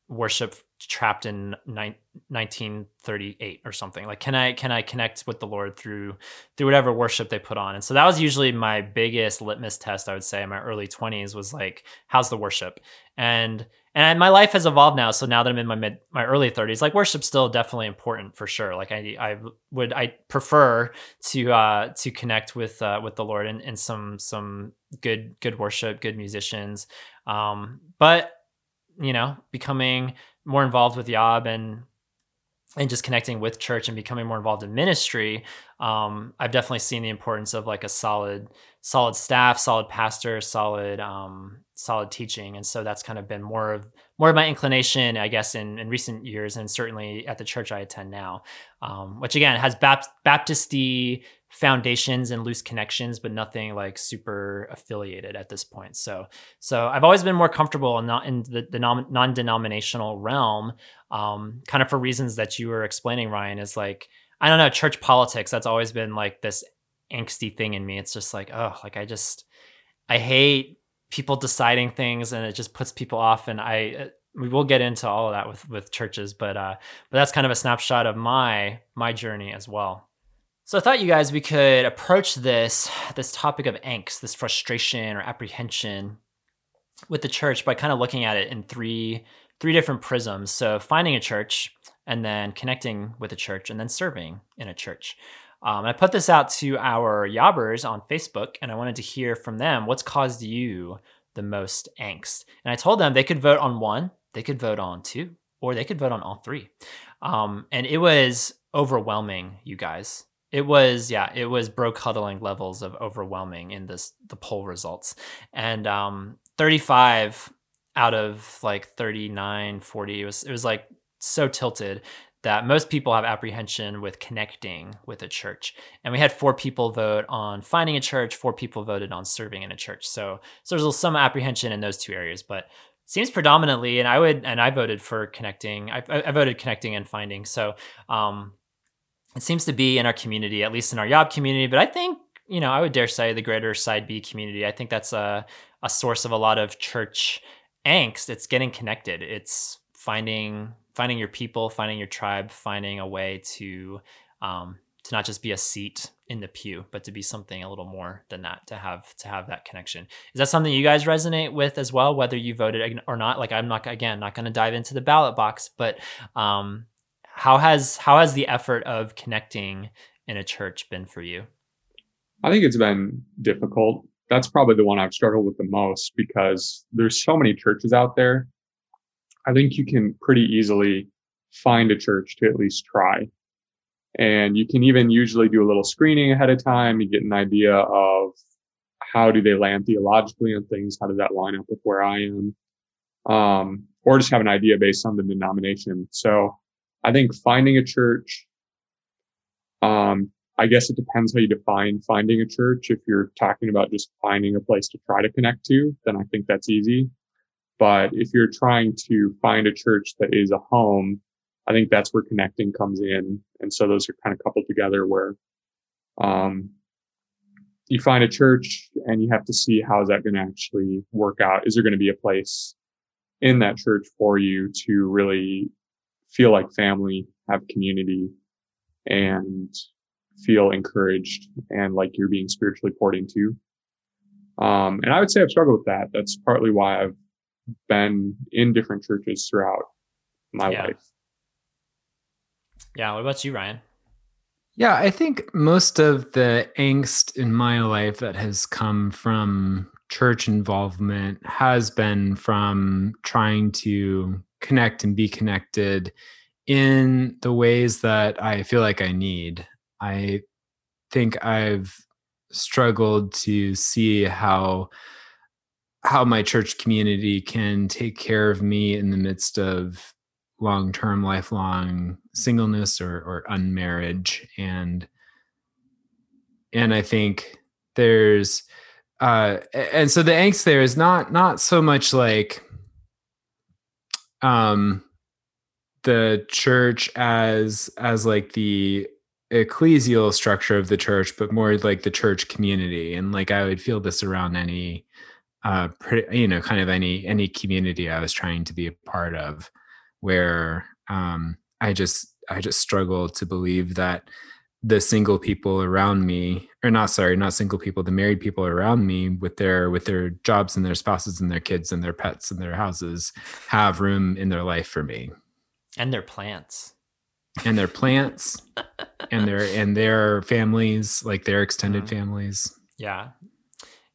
worship trapped in ni- 1938 or something. Like can i can i connect with the lord through through whatever worship they put on? And so that was usually my biggest litmus test i would say in my early 20s was like how's the worship? And and my life has evolved now. So now that i'm in my mid my early 30s like worship's still definitely important for sure. Like i i would i prefer to uh to connect with uh with the lord and, and some some good good worship good musicians. Um but you know becoming more involved with Yob and and just connecting with church and becoming more involved in ministry, um, I've definitely seen the importance of like a solid, solid staff, solid pastor, solid, um, solid teaching, and so that's kind of been more of more of my inclination, I guess, in, in recent years, and certainly at the church I attend now, um, which again has Bapt- Baptisty foundations and loose connections, but nothing like super affiliated at this point. So, so I've always been more comfortable in not in the, the non-denominational realm, um, kind of for reasons that you were explaining, Ryan. Is like I don't know, church politics. That's always been like this angsty thing in me. It's just like, oh, like I just I hate people deciding things, and it just puts people off. And I uh, we will get into all of that with with churches, but uh, but that's kind of a snapshot of my my journey as well. So I thought you guys we could approach this this topic of angst, this frustration or apprehension with the church by kind of looking at it in three three different prisms. So finding a church and then connecting with a church and then serving in a church. Um, I put this out to our Yobbers on Facebook and I wanted to hear from them what's caused you the most angst. And I told them they could vote on one, they could vote on two, or they could vote on all three. Um, and it was overwhelming, you guys. It was, yeah, it was bro cuddling levels of overwhelming in this the poll results. And um 35 out of like 39, 40, it was it was like so tilted that most people have apprehension with connecting with a church. And we had four people vote on finding a church, four people voted on serving in a church. So, so there's some apprehension in those two areas, but seems predominantly, and I would, and I voted for connecting. I, I voted connecting and finding. So, um, it seems to be in our community, at least in our Yob community. But I think, you know, I would dare say the greater Side B community. I think that's a, a source of a lot of church angst. It's getting connected. It's finding finding your people, finding your tribe, finding a way to um, to not just be a seat in the pew, but to be something a little more than that. To have to have that connection. Is that something you guys resonate with as well, whether you voted or not? Like I'm not again not going to dive into the ballot box, but um, how has how has the effort of connecting in a church been for you? I think it's been difficult. That's probably the one I've struggled with the most because there's so many churches out there. I think you can pretty easily find a church to at least try. And you can even usually do a little screening ahead of time. You get an idea of how do they land theologically on things? How does that line up with where I am? Um, or just have an idea based on the denomination. So I think finding a church, um, I guess it depends how you define finding a church. If you're talking about just finding a place to try to connect to, then I think that's easy. But if you're trying to find a church that is a home, I think that's where connecting comes in. And so those are kind of coupled together where, um, you find a church and you have to see how is that going to actually work out? Is there going to be a place in that church for you to really feel like family, have community, and feel encouraged and like you're being spiritually poured into. Um, and I would say I've struggled with that. That's partly why I've been in different churches throughout my Yeah. life. Yeah. What about you, Ryan? Yeah, I think most of the angst in my life that has come from church involvement has been from trying to connect and be connected in the ways that I feel like I need. I think I've struggled to see how how my church community can take care of me in the midst of long-term lifelong singleness or or unmarriage and and i think there's uh and so the angst there is not not so much like um the church as as like the ecclesial structure of the church but more like the church community. And like i would feel this around any uh pretty, you know kind of any any community i was trying to be a part of where um, I just I just struggle to believe that the single people around me, or not sorry, not single people, the married people around me with their with their jobs and their spouses and their kids and their pets and their houses have room in their life for me And their plants. and their plants and their and their families like their extended Mhm. families Yeah.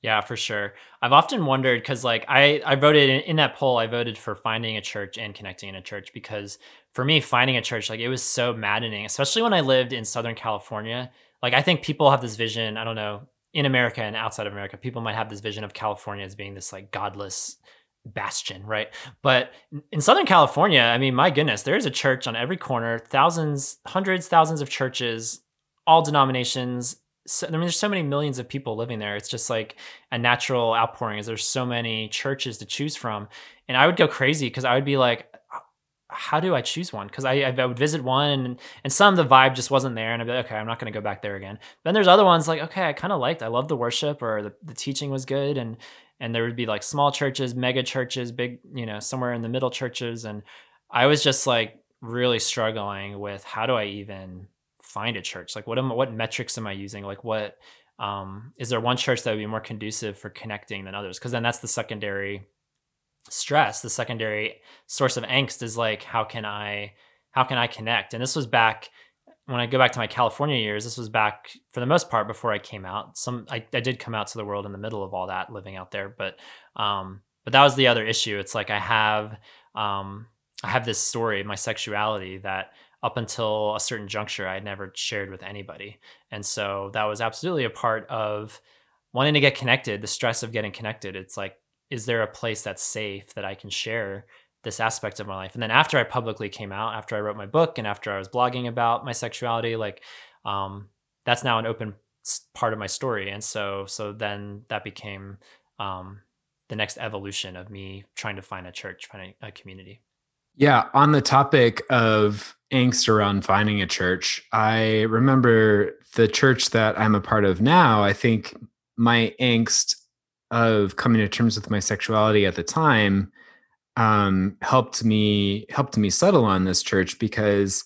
Yeah, for sure. I've often wondered because, like, I I voted in, in, that poll. I voted for finding a church and connecting in a church because for me, finding a church like it was so maddening, especially when I lived in Southern California. Like, I think people have this vision. I don't know in America and outside of America, people might have this vision of California as being this like godless bastion, right? But in Southern California, I mean, my goodness, there is a church on every corner, thousands, hundreds, thousands of churches, all denominations. So, I mean, there's so many millions of people living there. It's just like a natural outpouring. Is there's so many churches to choose from, and I would go crazy because I would be like, how do I choose one? Because I, I would visit one and, and some the vibe just wasn't there, and I'd be like, okay, I'm not going to go back there again. Then there's other ones like, okay, I kind of liked, I love the worship or the, the teaching was good, and and there would be like small churches, mega churches, big, you know, somewhere in the middle churches. And I was just like really struggling with how do I even find a church? Like what am what metrics am I using? Like what um is there one church that would be more conducive for connecting than others? Because then that's the secondary stress, the secondary source of angst is like how can I how can I connect? And this was back when I go back to my California years, this was back for the most part before I came out. Some I, I did come out to the world in the middle of all that, living out there, but um, but that was the other issue. It's like I have um, I have this story, my sexuality that up until a certain juncture I had never shared with anybody, and so that was absolutely a part of wanting to get connected. The stress of getting connected. It's like, is there a place that's safe that I can share this aspect of my life. And then after I publicly came out, after I wrote my book and after I was blogging about my sexuality, like um, that's now an open part of my story. And so so then that became um, the next evolution of me trying to find a church, finding a community. Yeah, on the topic of angst around finding a church, I remember the church that I'm a part of now. I think my angst of coming to terms with my sexuality at the time um, helped me helped me settle on this church because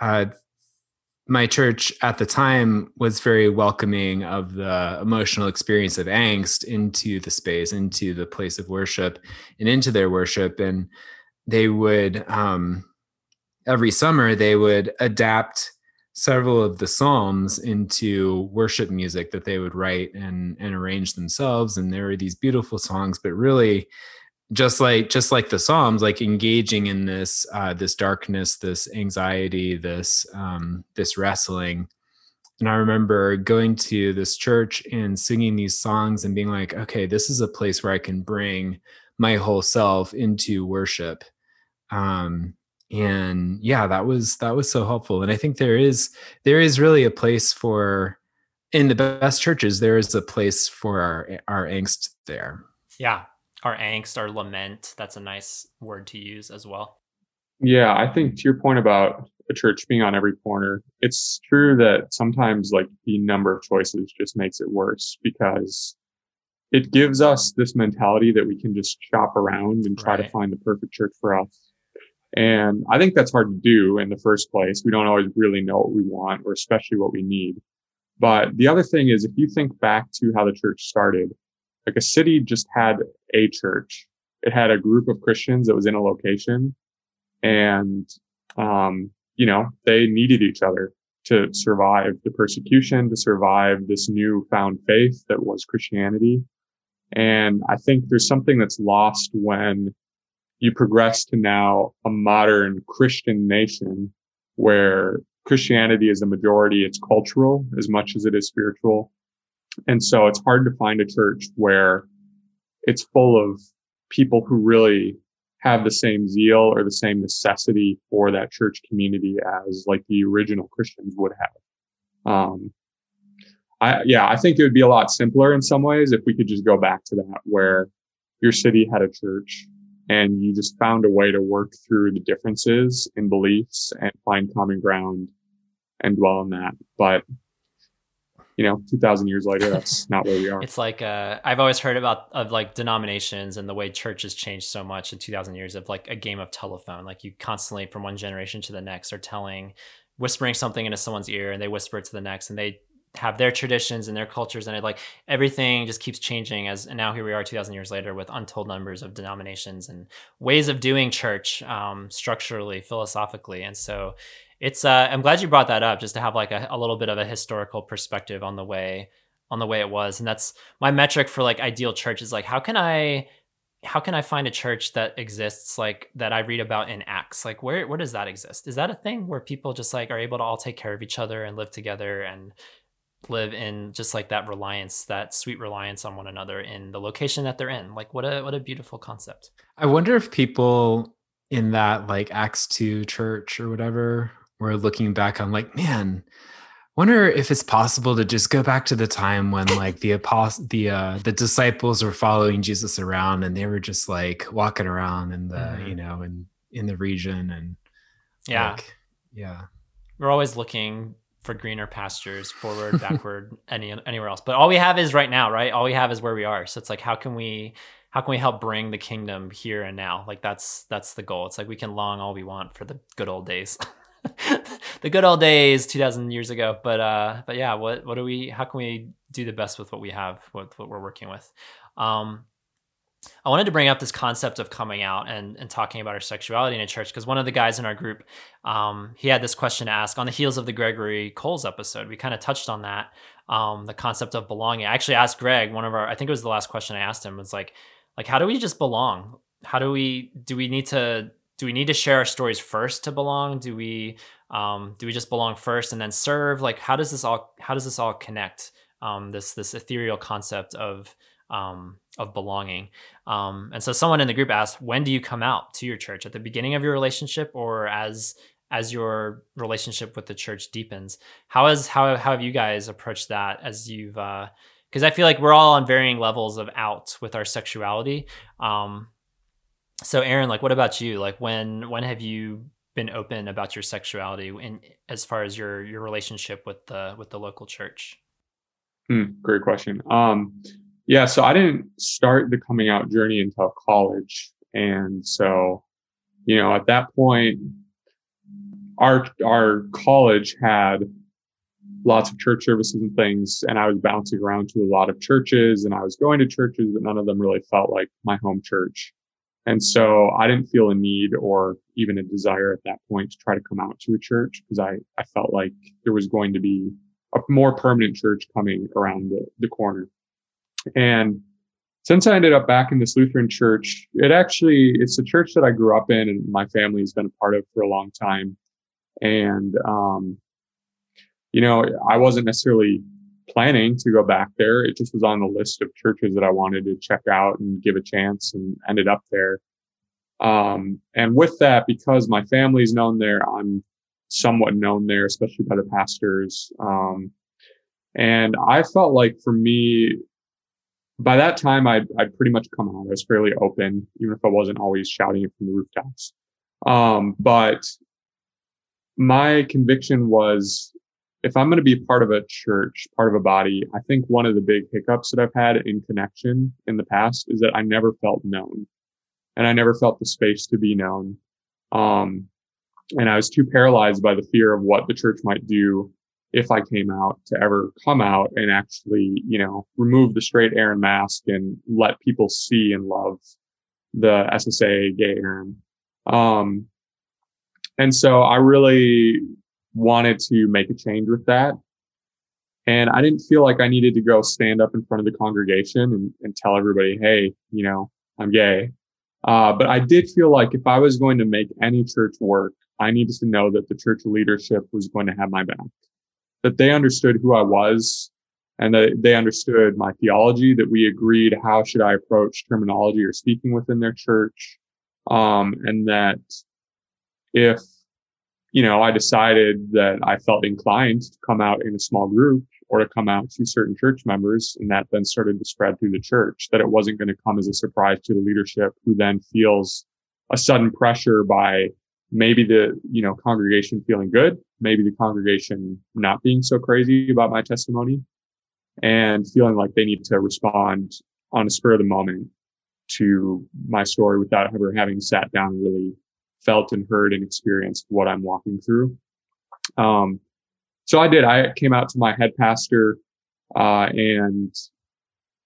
uh, my church at the time was very welcoming of the emotional experience of angst into the space, into the place of worship, and into their worship. And they would um, every summer they would adapt several of the psalms into worship music that they would write and and arrange themselves. And there were these beautiful songs, but really just like just like the psalms like engaging in this uh this darkness this anxiety this um this wrestling and i remember going to this church and singing these songs and being like okay this is a place where i can bring my whole self into worship um and yeah that was that was so helpful and i think there is there is really a place for in the best churches there is a place for our eh, our angst there yeah our angst, our lament. That's a nice word to use as well. Yeah, I think to your point about a church being on every corner, it's true that sometimes like the number of choices just makes it worse because it gives us this mentality that we can just shop around and try right. to find the perfect church for us. And I think that's hard to do in the first place. We don't always really know what we want or especially what we need. But the other thing is if you think back to how the church started, like a city just had a church. It had a group of Christians that was in a location and, um, you know, they needed each other to survive the persecution, to survive this new found faith that was Christianity. And I think there's something that's lost when you progress to now a modern Christian nation where Christianity is a majority. It's cultural as much as it is spiritual. And so it's hard to find a church where it's full of people who really have the same zeal or the same necessity for that church community as like the original Christians would have. Um, I, yeah, I think it would be a lot simpler in some ways if we could just go back to that where your city had a church and you just found a way to work through the differences in beliefs and find common ground and dwell on that. But you know 2000 years later that's not where we are it's like uh, i've always heard about of like denominations and the way churches changed so much in 2000 years of like a game of telephone like you constantly from one generation to the next are telling whispering something into someone's ear and they whisper it to the next and they have their traditions and their cultures and it like everything just keeps changing as and now here we are 2000 years later with untold numbers of denominations and ways of doing church um, structurally philosophically and so it's uh, i'm glad you brought that up just to have like a, a little bit of a historical perspective on the way on the way it was. And that's my metric for like ideal church is like how can I how can I find a church that exists like that I read about in Acts? Like where where does that exist? Is that a thing where people just like are able to all take care of each other and live together and live in just like that reliance, that sweet reliance on one another in the location that they're in? Like what a what a beautiful concept. I wonder if people in that like Acts 2 church or whatever were looking back on like, man, wonder if it's possible to just go back to the time when like the apostle the uh the disciples were following jesus around and they were just like walking around in the mm-hmm. you know in in the region and yeah like, yeah we're always looking for greener pastures forward backward any anywhere else. But all we have is right now right? All we have is where we are. So it's like how can we how can we help bring the kingdom here and now? Like that's that's the goal. It's like we can long all we want for the good old days. The good old days 2000 years ago. But uh but yeah what what do we how can we do the best with what we have with what we're working with? Um I wanted to bring up this concept of coming out and, and talking about our sexuality in a church because one of the guys in our group, um, he had this question to ask on the heels of the Gregory Coles episode. We kind of touched on that, um, the concept of belonging. I actually asked Greg, one of our, I think it was the last question I asked him was like, like how do we just belong? How do we do we need to do we need to share our stories first to belong? Do we um, do we just belong first and then serve? Like how does this all how does this all connect? Um, this this ethereal concept of um, of belonging. Um, and so someone in the group asked, when do you come out to your church? At the beginning of your relationship or as as your relationship with the church deepens? How is how how have you guys approached that as you've because uh, I feel like we're all on varying levels of out with our sexuality. Um, so aaron like what about you like when when have you been open about your sexuality in as far as your your relationship with the with the local church hmm, great question um yeah so i didn't start the coming out journey until college and so you know at that point our our college had lots of church services and things and i was bouncing around to a lot of churches and i was going to churches but none of them really felt like my home church and so I didn't feel a need or even a desire at that point to try to come out to a church because I, I felt like there was going to be a more permanent church coming around the, the corner. And since I ended up back in this Lutheran church, it actually, it's a church that I grew up in and my family has been a part of for a long time. And, um, you know, I wasn't necessarily planning to go back there. It just was on the list of churches that I wanted to check out and give a chance and ended up there. Um, and with that, because my family's known there, I'm somewhat known there, especially by the pastors. Um, and I felt like for me, by that time, I'd, I'd pretty much come out. I was fairly open, even if I wasn't always shouting it from the rooftops. Um, but my conviction was if I'm going to be part of a church, part of a body, I think one of the big hiccups that I've had in connection in the past is that I never felt known and I never felt the space to be known. Um, and I was too paralyzed by the fear of what the church might do if I came out to ever come out and actually, you know, remove the straight Aaron mask and let people see and love the SSA gay Aaron. Um, and so I really wanted to make a change with that. And I didn't feel like I needed to go stand up in front of the congregation and, and tell everybody, hey, you know, I'm gay. Uh, but I did feel like if I was going to make any church work, I needed to know that the church leadership was going to have my back, that they understood who I was and that they understood my theology, that we agreed how should I approach terminology or speaking within their church. Um, and that if you know, I decided that I felt inclined to come out in a small group or to come out to certain church members. And that then started to spread through the church, that it wasn't going to come as a surprise to the leadership who then feels a sudden pressure by maybe the, you know, congregation feeling good, maybe the congregation not being so crazy about my testimony and feeling like they need to respond on a spur of the moment to my story without ever having sat down and really felt and heard and experienced what I'm walking through. Um, so I did. I came out to my head pastor, uh, and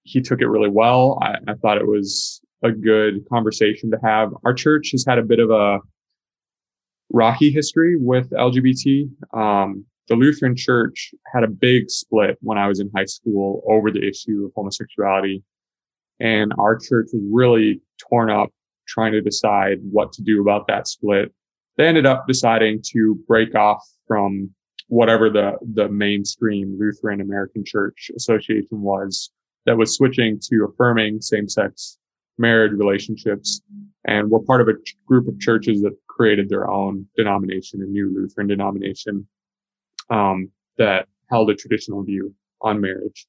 he took it really well. I, I, thought it was a good conversation to have. Our church has had a bit of a rocky history with LGBT. Um, the Lutheran Church had a big split when I was in high school over the issue of homosexuality. And our church was really torn up trying to decide what to do about that split. They ended up deciding to break off from whatever the, the mainstream Lutheran American Church Association was that was switching to affirming same sex marriage relationships. And we're part of a group of churches that created their own denomination, a new Lutheran denomination um, that held a traditional view on marriage.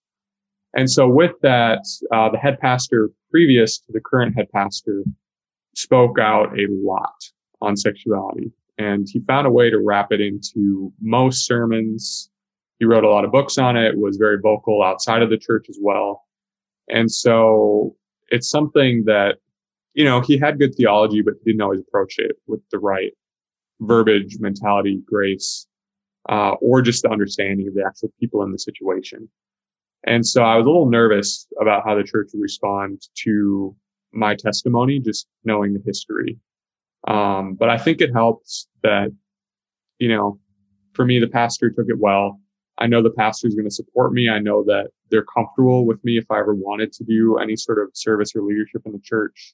And so with that, uh, the head pastor previous to the current head pastor spoke out a lot on sexuality and he found a way to wrap it into most sermons. He wrote a lot of books on it, was very vocal outside of the church as well. And so it's something that, you know, he had good theology, but he didn't always approach it with the right verbiage, mentality, grace, uh, or just the understanding of the actual people in the situation. And so I was a little nervous about how the church would respond to my testimony, just knowing the history. Um, but I think it helps that, you know, for me, the pastor took it well. I know the pastor is going to support me. I know that they're comfortable with me if I ever wanted to do any sort of service or leadership in the church.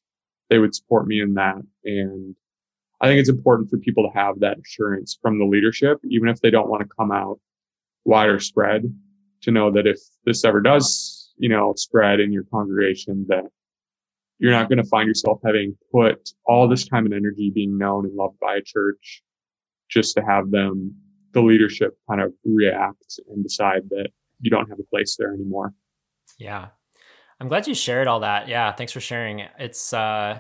They would support me in that. And I think it's important for people to have that assurance from the leadership, even if they don't want to come out wider spread, to know that if this ever does, you know, spread in your congregation, that you're not going to find yourself having put all this time and energy being known and loved by a church just to have them, the leadership kind of react and decide that you don't have a place there anymore. Yeah. I'm glad you shared all that. Yeah. Thanks for sharing. It's, uh,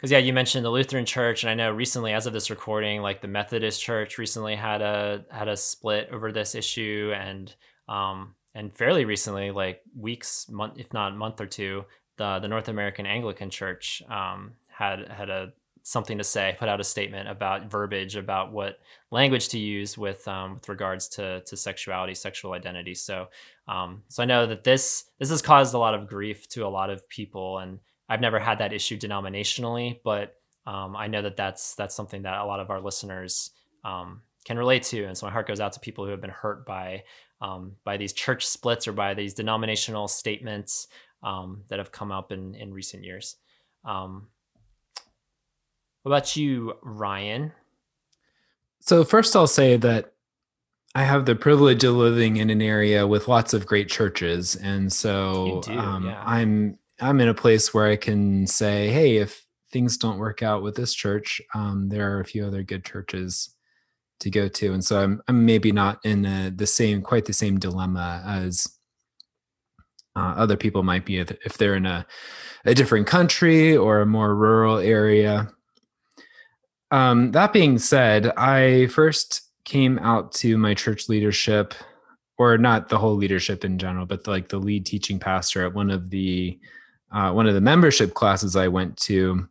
because yeah, you mentioned the Lutheran Church, and I know recently, as of this recording, like the Methodist Church recently had a had a split over this issue, and um, and fairly recently, like weeks, month, if not month or two, the the North American Anglican Church um, had had a something to say, put out a statement about verbiage about what language to use with um, with regards to to sexuality, sexual identity. So um, so I know that this this has caused a lot of grief to a lot of people and I've never had that issue denominationally, but um, I know that that's that's something that a lot of our listeners um, can relate to, and so my heart goes out to people who have been hurt by um, by these church splits or by these denominational statements um, that have come up in in recent years. Um, what about you, Ryan? So first, I'll say that I have the privilege of living in an area with lots of great churches, and so do, um, yeah. I'm I'm in a place where I can say, hey, if things don't work out with this church, um, there are a few other good churches to go to, and so I'm I'm maybe not in a, the same quite the same dilemma as uh, other people might be if if they're in a a different country or a more rural area. Um, that being said, I first came out to my church leadership, or not the whole leadership in general, but like the lead teaching pastor at one of the uh, one of the membership classes I went to,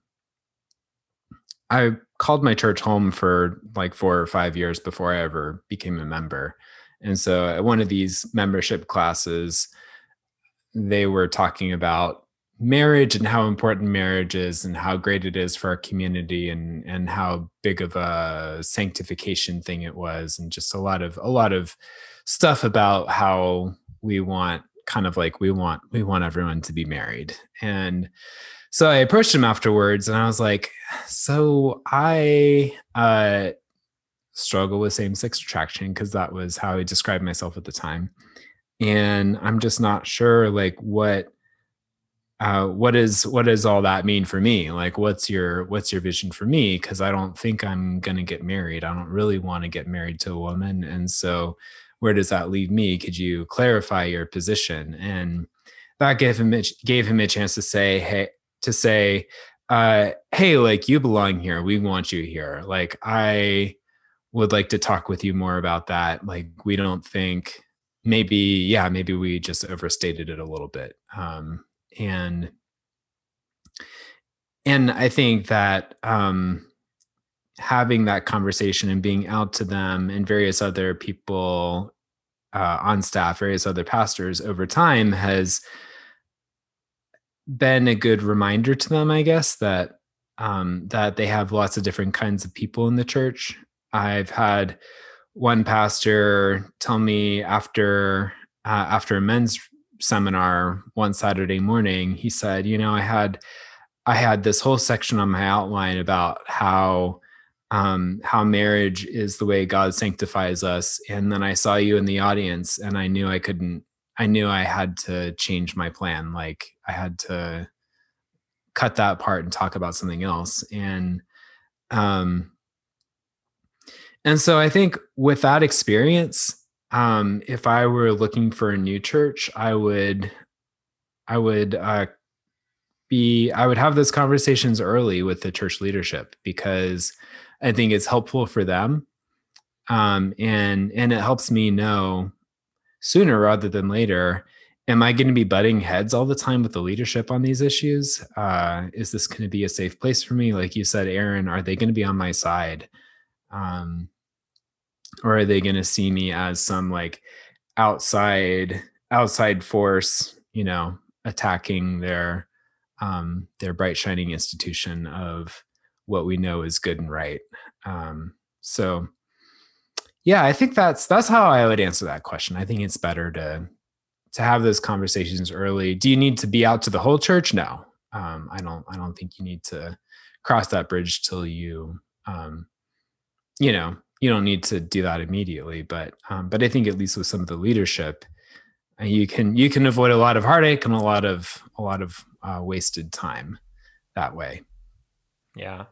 I called my church home for like four or five years before I ever became a member. And so at one of these membership classes, they were talking about marriage and how important marriage is and how great it is for our community and and how big of a sanctification thing it was and just a lot of a lot of stuff about how we want kind of like we want we want everyone to be married. And so i approached him afterwards and i was like so i uh struggle with same-sex attraction because that was how i described myself at the time. And i'm just not sure like what uh, what is what does all that mean for me like what's your what's your vision for me because i don't think i'm going to get married i don't really want to get married to a woman and so where does that leave me? Could you clarify your position? And that gave him gave him a chance to say, hey, to say, uh, hey, like you belong here. We want you here. Like I would like to talk with you more about that. Like we don't think maybe, yeah, maybe we just overstated it a little bit. Um, and and I think that um having that conversation and being out to them and various other people uh, on staff, various other pastors over time has been a good reminder to them, I guess, that um, that they have lots of different kinds of people in the church. I've had one pastor tell me after uh, after a men's seminar one Saturday morning, he said, "You know, I had I had this whole section on my outline about how." Um, how marriage is the way God sanctifies us. And then I saw you in the audience and I knew I couldn't I knew I had to change my plan. Like I had to cut that part and talk about something else. And um and so I think with that experience, um, if I were looking for a new church, I would I would uh be I would have those conversations early with the church leadership because I think it's helpful for them. Um, and and it helps me know sooner rather than later am i going to be butting heads all the time with the leadership on these issues uh, is this going to be a safe place for me like you said aaron are they going to be on my side um, or are they going to see me as some like outside outside force you know attacking their um, their bright shining institution of what we know is good and right? Um, so yeah i think that's that's how i would answer that question. I think it's better to to have those conversations early. Do you need to be out to the whole church? No. Um, i don't i don't think you need to cross that bridge till you um, you know you don't need to do that immediately but um, but i think at least with some of the leadership uh, you can you can avoid a lot of heartache and a lot of a lot of uh, wasted time that way yeah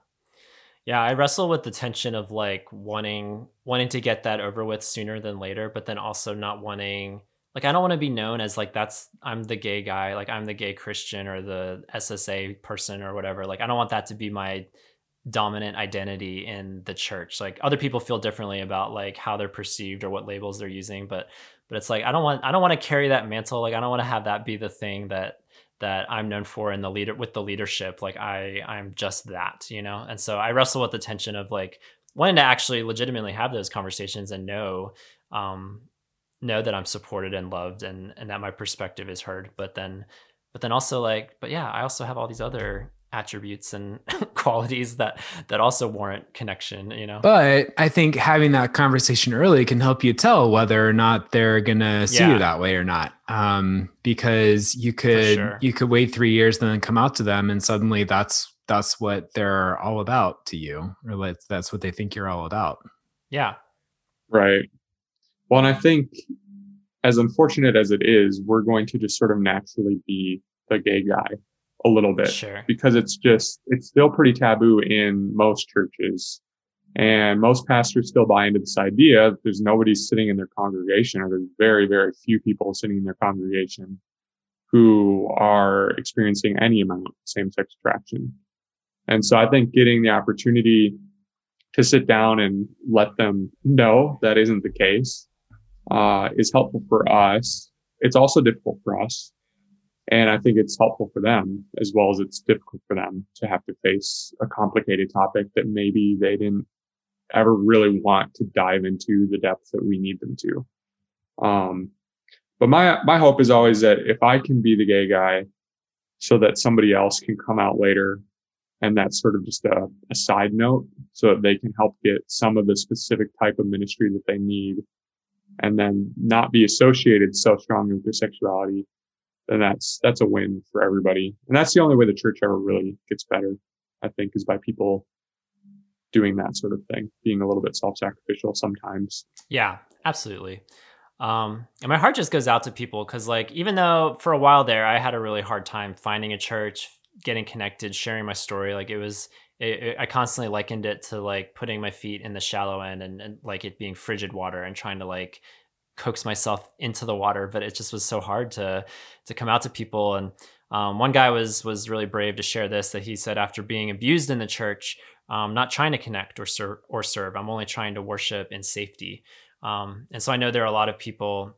yeah, I wrestle with the tension of like wanting wanting to get that over with sooner than later, but then also not wanting like I don't want to be known as like that's I'm the gay guy, like I'm the gay Christian or the SSA person or whatever. Like I don't want that to be my dominant identity in the church. Like other people feel differently about like how they're perceived or what labels they're using, but but it's like I don't want I don't want to carry that mantle. Like I don't want to have that be the thing that that I'm known for in the leader with the leadership. Like I I'm just that, you know? And so I wrestle with the tension of like wanting to actually legitimately have those conversations and know um know that I'm supported and loved and and that my perspective is heard. But then but then also like, but yeah, I also have all these other attributes and qualities that that also warrant connection you know? But i think having that conversation early can help you tell whether or not they're gonna see yeah. you that way or not um because you could sure. you could wait three years and then come out to them and suddenly that's that's what they're all about to you or like that's what they think you're all about. Yeah. Right. Well and i think as unfortunate as it is we're going to just sort of naturally be the gay guy a little bit sure. because it's just it's still pretty taboo in most churches. And most pastors still buy into this idea that there's nobody sitting in their congregation or there's very very few people sitting in their congregation who are experiencing any amount of same-sex attraction. And so i think getting the opportunity to sit down and let them know that isn't the case uh, is helpful for us. It's also difficult for us and I think it's helpful for them as well as it's difficult for them to have to face a complicated topic that maybe they didn't ever really want to dive into the depth that we need them to. Um, but my, my hope is always that if I can be the gay guy so that somebody else can come out later and that's sort of just a, a side note so that they can help get some of the specific type of ministry that they need and then not be associated so strongly with their sexuality then that's that's a win for everybody. And that's the only way the church ever really gets better, I think, is by people doing that sort of thing, being a little bit self-sacrificial sometimes. Yeah, absolutely. Um, and my heart just goes out to people because, like, even though for a while there I had a really hard time finding a church, getting connected, sharing my story, like it was, it, it, I constantly likened it to like putting my feet in the shallow end and, and like it being frigid water and trying to like coax myself into the water, but it just was so hard to to come out to people. And um, one guy was was really brave to share this that he said after being abused in the church, um, not trying to connect or serve or serve. I'm only trying to worship in safety. Um, and so I know there are a lot of people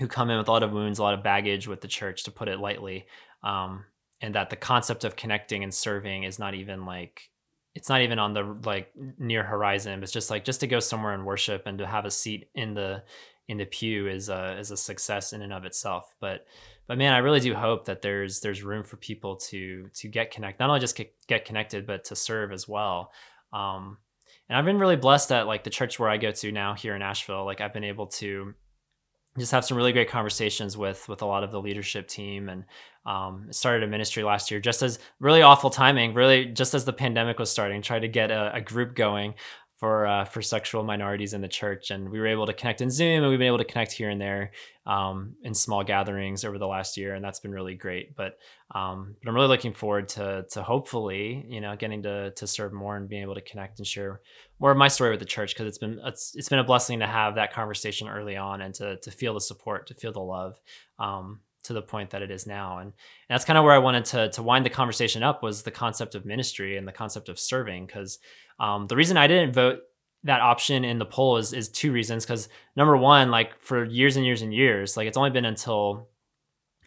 who come in with a lot of wounds, a lot of baggage with the church, to put it lightly, um, and that the concept of connecting and serving is not even like it's not even on the like near horizon. It's just like just to go somewhere and worship and to have a seat in the in the pew is a is a success in and of itself. But but man, I really do hope that there's there's room for people to to get connect, not only just get connected, but to serve as well. Um, and I've been really blessed that like the church where I go to now here in Asheville, like I've been able to just have some really great conversations with with a lot of the leadership team and um, started a ministry last year just as really awful timing really just as the pandemic was starting tried to get a, a group going for uh, for sexual minorities in the church, and we were able to connect in Zoom, and we've been able to connect here and there um, in small gatherings over the last year, and that's been really great. But um, but I'm really looking forward to to hopefully you know getting to to serve more and being able to connect and share more of my story with the church because it's been it's it's been a blessing to have that conversation early on and to to feel the support, to feel the love. Um, to the point that it is now. And, and that's kind of where I wanted to, to wind the conversation up was the concept of ministry and the concept of serving. Cause um, the reason I didn't vote that option in the poll is, is two reasons. Cause number one, like for years and years and years, like it's only been until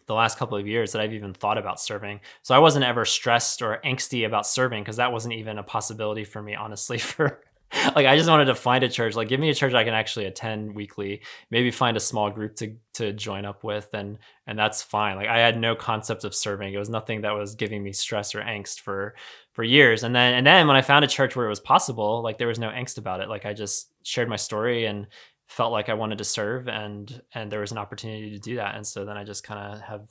the last couple of years that I've even thought about serving. So I wasn't ever stressed or angsty about serving because that wasn't even a possibility for me, honestly, for like I just wanted to find a church. Like give me a church I can actually attend weekly. Maybe find a small group to to join up with, and and that's fine. Like I had no concept of serving. It was nothing that was giving me stress or angst for for years. And then and then when I found a church where it was possible, like there was no angst about it. Like I just shared my story and felt like I wanted to serve, and and there was an opportunity to do that. And so then I just kind of have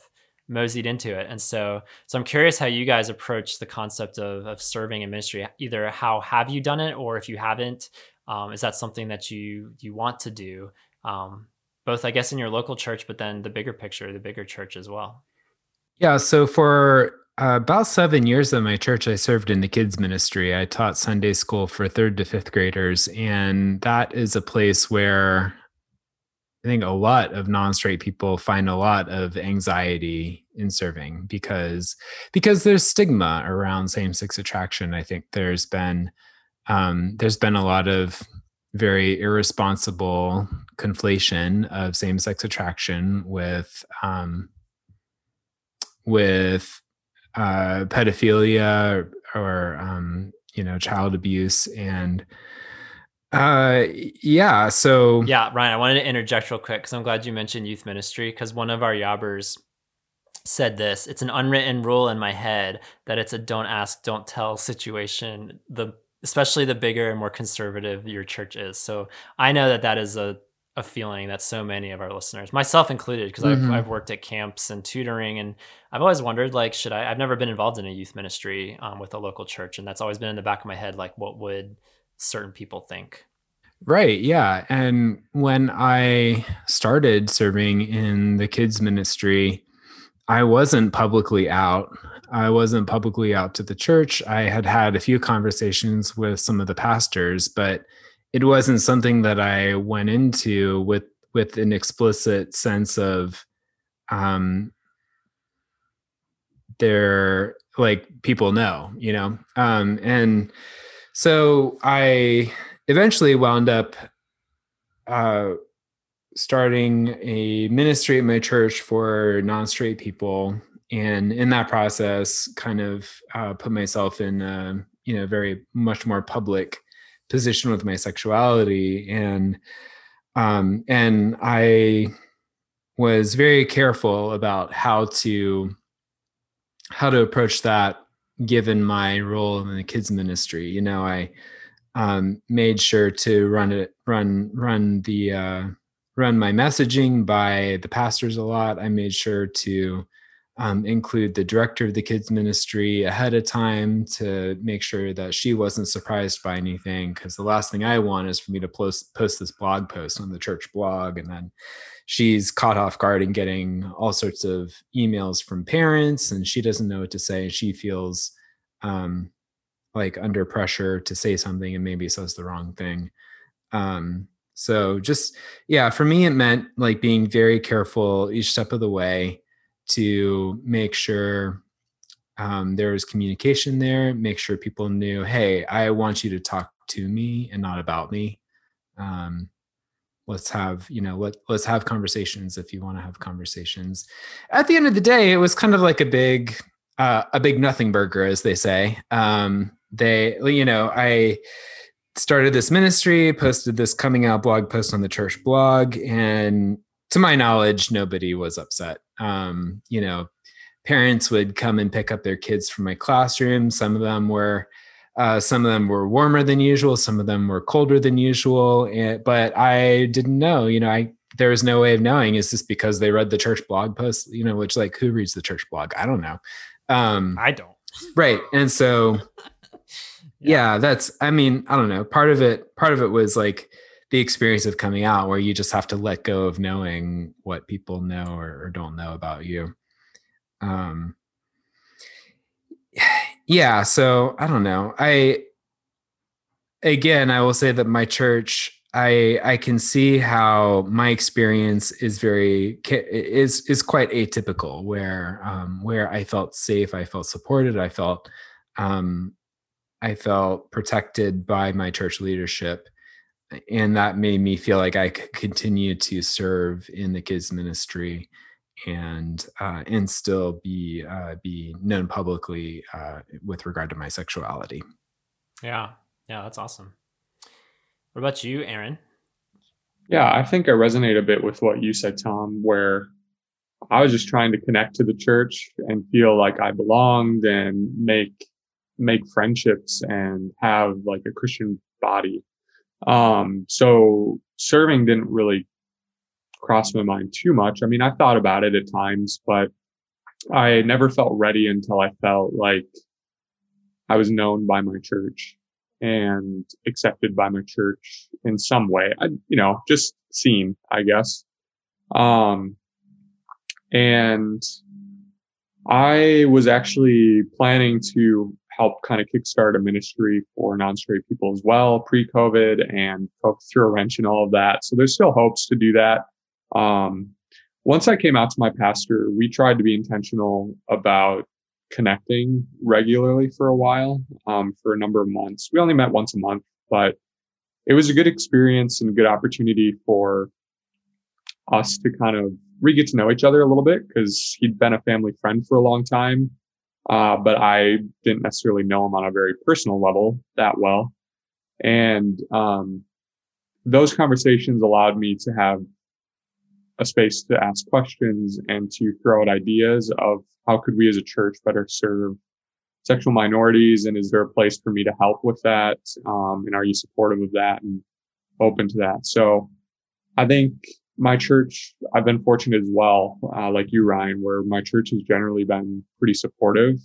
moseyed into it. And so, so I'm curious how you guys approach the concept of, of serving in ministry. Either how have you done it, or if you haven't, um, is that something that you you want to do? Um, both, I guess, in your local church, but then the bigger picture, the bigger church as well. Yeah. So for uh, about seven years at my church, I served in the kids ministry. I taught Sunday school for third to fifth graders, and that is a place where I think a lot of non-straight people find a lot of anxiety in serving because because there's stigma around same-sex attraction. I think there's been um, there's been a lot of very irresponsible conflation of same-sex attraction with um, with uh, pedophilia or, or um, you know child abuse and uh, yeah. So yeah, Ryan, I wanted to interject real quick because I'm glad you mentioned youth ministry because one of our yabbers said this. It's an unwritten rule in my head that it's a don't ask, don't tell situation. The especially the bigger and more conservative your church is. So I know that that is a a feeling that so many of our listeners, myself included, because mm-hmm. I've, I've worked at camps and tutoring, and I've always wondered, like, should I? I've never been involved in a youth ministry um, with a local church, and that's always been in the back of my head, like, what would certain people think. Right. Yeah. And when I started serving in the kids' ministry, I wasn't publicly out. I wasn't publicly out to the church. I had had a few conversations with some of the pastors, but it wasn't something that I went into with with an explicit sense of um they're like people know, you know. Um and so I eventually wound up uh, starting a ministry at my church for non-straight people, and in that process, kind of uh, put myself in a you know very much more public position with my sexuality, and um, and I was very careful about how to how to approach that given my role in the kids ministry you know i um, made sure to run it run run the uh, run my messaging by the pastors a lot. I made sure to um, include the director of the kids ministry ahead of time to make sure that she wasn't surprised by anything because the last thing i want is for me to post post this blog post on the church blog and then she's caught off guard and getting all sorts of emails from parents and she doesn't know what to say. She feels um, like under pressure to say something and maybe says the wrong thing. Um, so just yeah for me it meant like being very careful each step of the way to make sure um, there was communication there make sure people knew hey i want you to talk to me and not about me. Um, let's have you know let, let's have conversations if you want to have conversations. At the end of the day it was kind of like a big uh, a big nothing burger as they say. Um, they you know i started this ministry posted this coming out blog post on the church blog and to my knowledge nobody was upset. Um, you know parents would come and pick up their kids from my classroom. Some of them were Uh, some of them were warmer than usual. Some of them were colder than usual. And, but I didn't know. You know, I there was no way of knowing. Is this because they read the church blog post? You know, which like who reads the church blog? I don't know. Um, I don't. right, and so yeah. that's. I mean, I don't know. Part of it. Part of it was like the experience of coming out, where you just have to let go of knowing what people know or, or don't know about you. Um, yeah so i don't know i again i will say that my church i i can see how my experience is very is is quite atypical where um where i felt safe i felt supported i felt um i felt protected by my church leadership and that made me feel like i could continue to serve in the kids ministry and uh, and still be uh, be known publicly uh, with regard to my sexuality. Yeah, yeah, that's awesome. What about you, Aaron? Yeah, I think I resonate a bit with what you said, Tom, where I was just trying to connect to the church and feel like I belonged and make make friendships and have like a Christian body. Um, so serving didn't really crossed my mind too much. I mean, I thought about it at times, but I never felt ready until I felt like I was known by my church and accepted by my church in some way. I, you know, just seen, I guess. Um, and I was actually planning to help kind of kickstart a ministry for non-straight people as well pre-COVID and through a wrench and all of that. So there's still hopes to do that. Um, once I came out to my pastor, we tried to be intentional about connecting regularly for a while, um, for a number of months. We only met once a month, but it was a good experience and a good opportunity for us to kind of re get to know each other a little bit because he'd been a family friend for a long time. Uh, but I didn't necessarily know him on a very personal level that well. And, um, those conversations allowed me to have a space to ask questions and to throw out ideas of how could we as a church better serve sexual minorities and is there a place for me to help with that? Um, and are you supportive of that and open to that? So i think my church i've been fortunate as well uh, like you ryan where my church has generally been pretty supportive.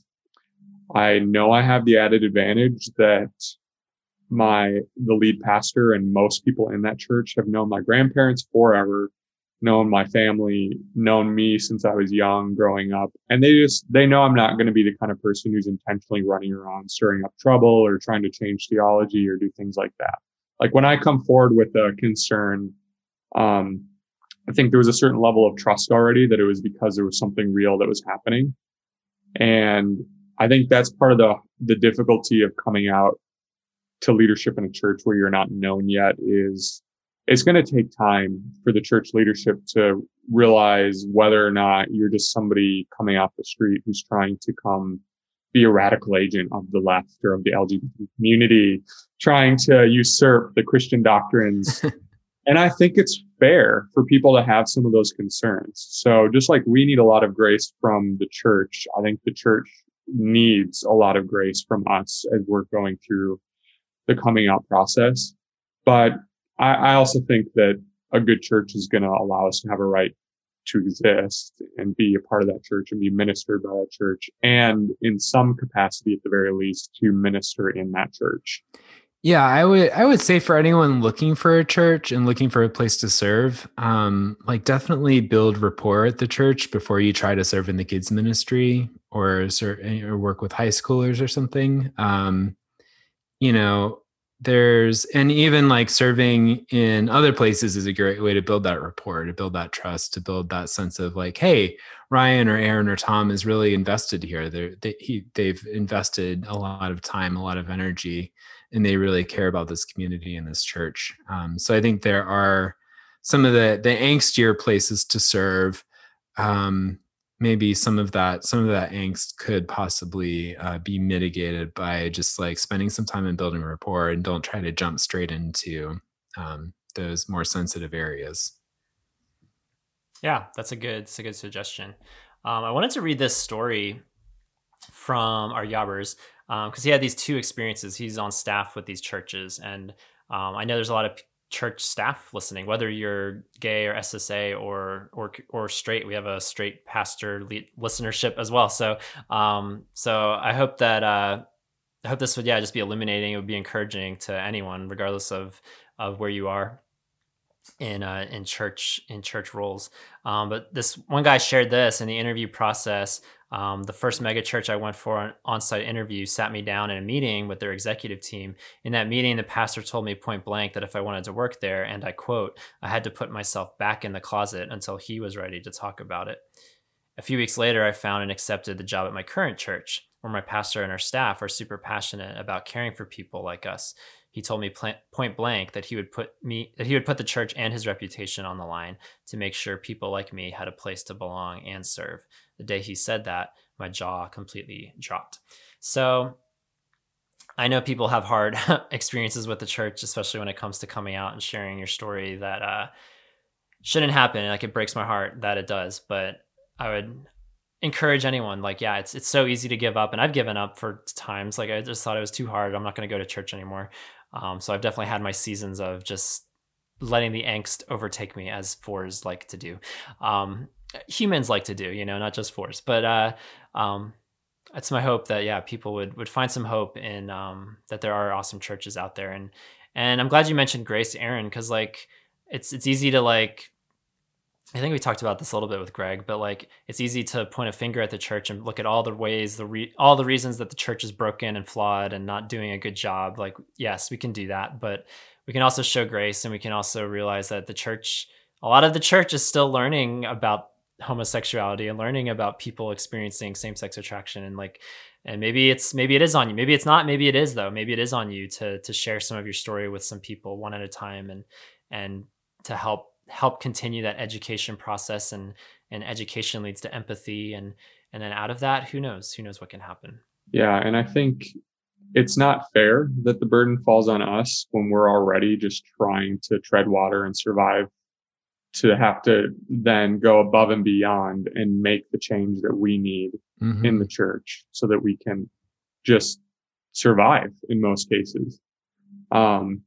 I know i have the added advantage that my the lead pastor and most people in that church have known my grandparents forever known my family, known me since I was young growing up. And they just, they know I'm not going to be the kind of person who's intentionally running around stirring up trouble or trying to change theology or do things like that. Like when I come forward with a concern, um, I think there was a certain level of trust already that it was because there was something real that was happening. And I think that's part of the, the difficulty of coming out to leadership in a church where you're not known yet is it's going to take time for the church leadership to realize whether or not you're just somebody coming off the street who's trying to come be a radical agent of the left or of the LGBT community, trying to usurp the Christian doctrines. and I think it's fair for people to have some of those concerns. So just like we need a lot of grace from the church, I think the church needs a lot of grace from us as we're going through the coming out process. But I, I also think that a good church is going to allow us to have a right to exist and be a part of that church and be ministered by that church and in some capacity at the very least to minister in that church. Yeah i would i would say for anyone looking for a church and looking for a place to serve um like definitely build rapport at the church before you try to serve in the kids ministry or or work with high schoolers or something. Um you know there's and even like serving in other places is a great way to build that rapport to build that trust to build that sense of like hey ryan or aaron or tom is really invested here. They're they, he, they've invested a lot of time a lot of energy and they really care about this community and this church. Um, so i think there are some of the the angstier places to serve. Um, maybe some of that some of that angst could possibly uh, be mitigated by just like spending some time in building rapport and don't try to jump straight into um, those more sensitive areas yeah that's a good that's a good suggestion um, i wanted to read this story from our yabbers because he had these two experiences. He's on staff with these churches, and um, I know there's a lot of church staff listening. Whether you're gay or SSA or or or straight, we have a straight pastor listenership as well. So um, so I hope that uh, I hope this would yeah just be illuminating. It would be encouraging to anyone, regardless of of where you are in uh, in church in church roles. Um, but this one guy shared this in the interview process. Um, the first mega church I went for an on-site interview sat me down in a meeting with their executive team. In that meeting, the pastor told me point blank that if I wanted to work there, and I quote, I had to put myself back in the closet until he was ready to talk about it. A few weeks later, I found and accepted the job at my current church, where my pastor and our staff are super passionate about caring for people like us he told me point blank that he would put me that he would put the church and his reputation on the line to make sure people like me had a place to belong and serve. The day he said that, my jaw completely dropped. So I know people have hard experiences with the church, especially when it comes to coming out and sharing your story that uh, shouldn't happen. Like it breaks my heart that it does, but I would encourage anyone like yeah it's it's so easy to give up and I've given up for times like I just thought it was too hard I'm not going to go to church anymore um, so I've definitely had my seasons of just letting the angst overtake me as fours like to do. Um, humans like to do, you know, not just fours. But uh, um, it's my hope that yeah, people would would find some hope in um, that there are awesome churches out there. And and I'm glad you mentioned Grace, Aaron, because like it's it's easy to like I think we talked about this a little bit with Greg, but like it's easy to point a finger at the church and look at all the ways the re- all the reasons that the church is broken and flawed and not doing a good job. Like yes, we can do that, but we can also show grace and we can also realize that the church a lot of the church is still learning about homosexuality and learning about people experiencing same-sex attraction and like and maybe it's maybe it is on you. Maybe it's not. Maybe it is though. Maybe it is on you to to share some of your story with some people one at a time and and to help help continue that education process and and education leads to empathy and and then out of that who knows? Who knows what can happen? Yeah and i think it's not fair that the burden falls on us when we're already just trying to tread water and survive to have to then go above and beyond and make the change that we need mm-hmm. in the church so that we can just survive in most cases. Um,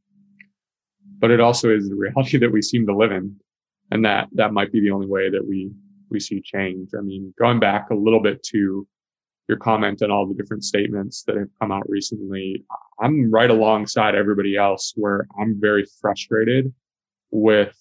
but it also is the reality that we seem to live in and that that might be the only way that we we see change. I mean going back a little bit to your comment on all the different statements that have come out recently i'm right alongside everybody else where i'm very frustrated with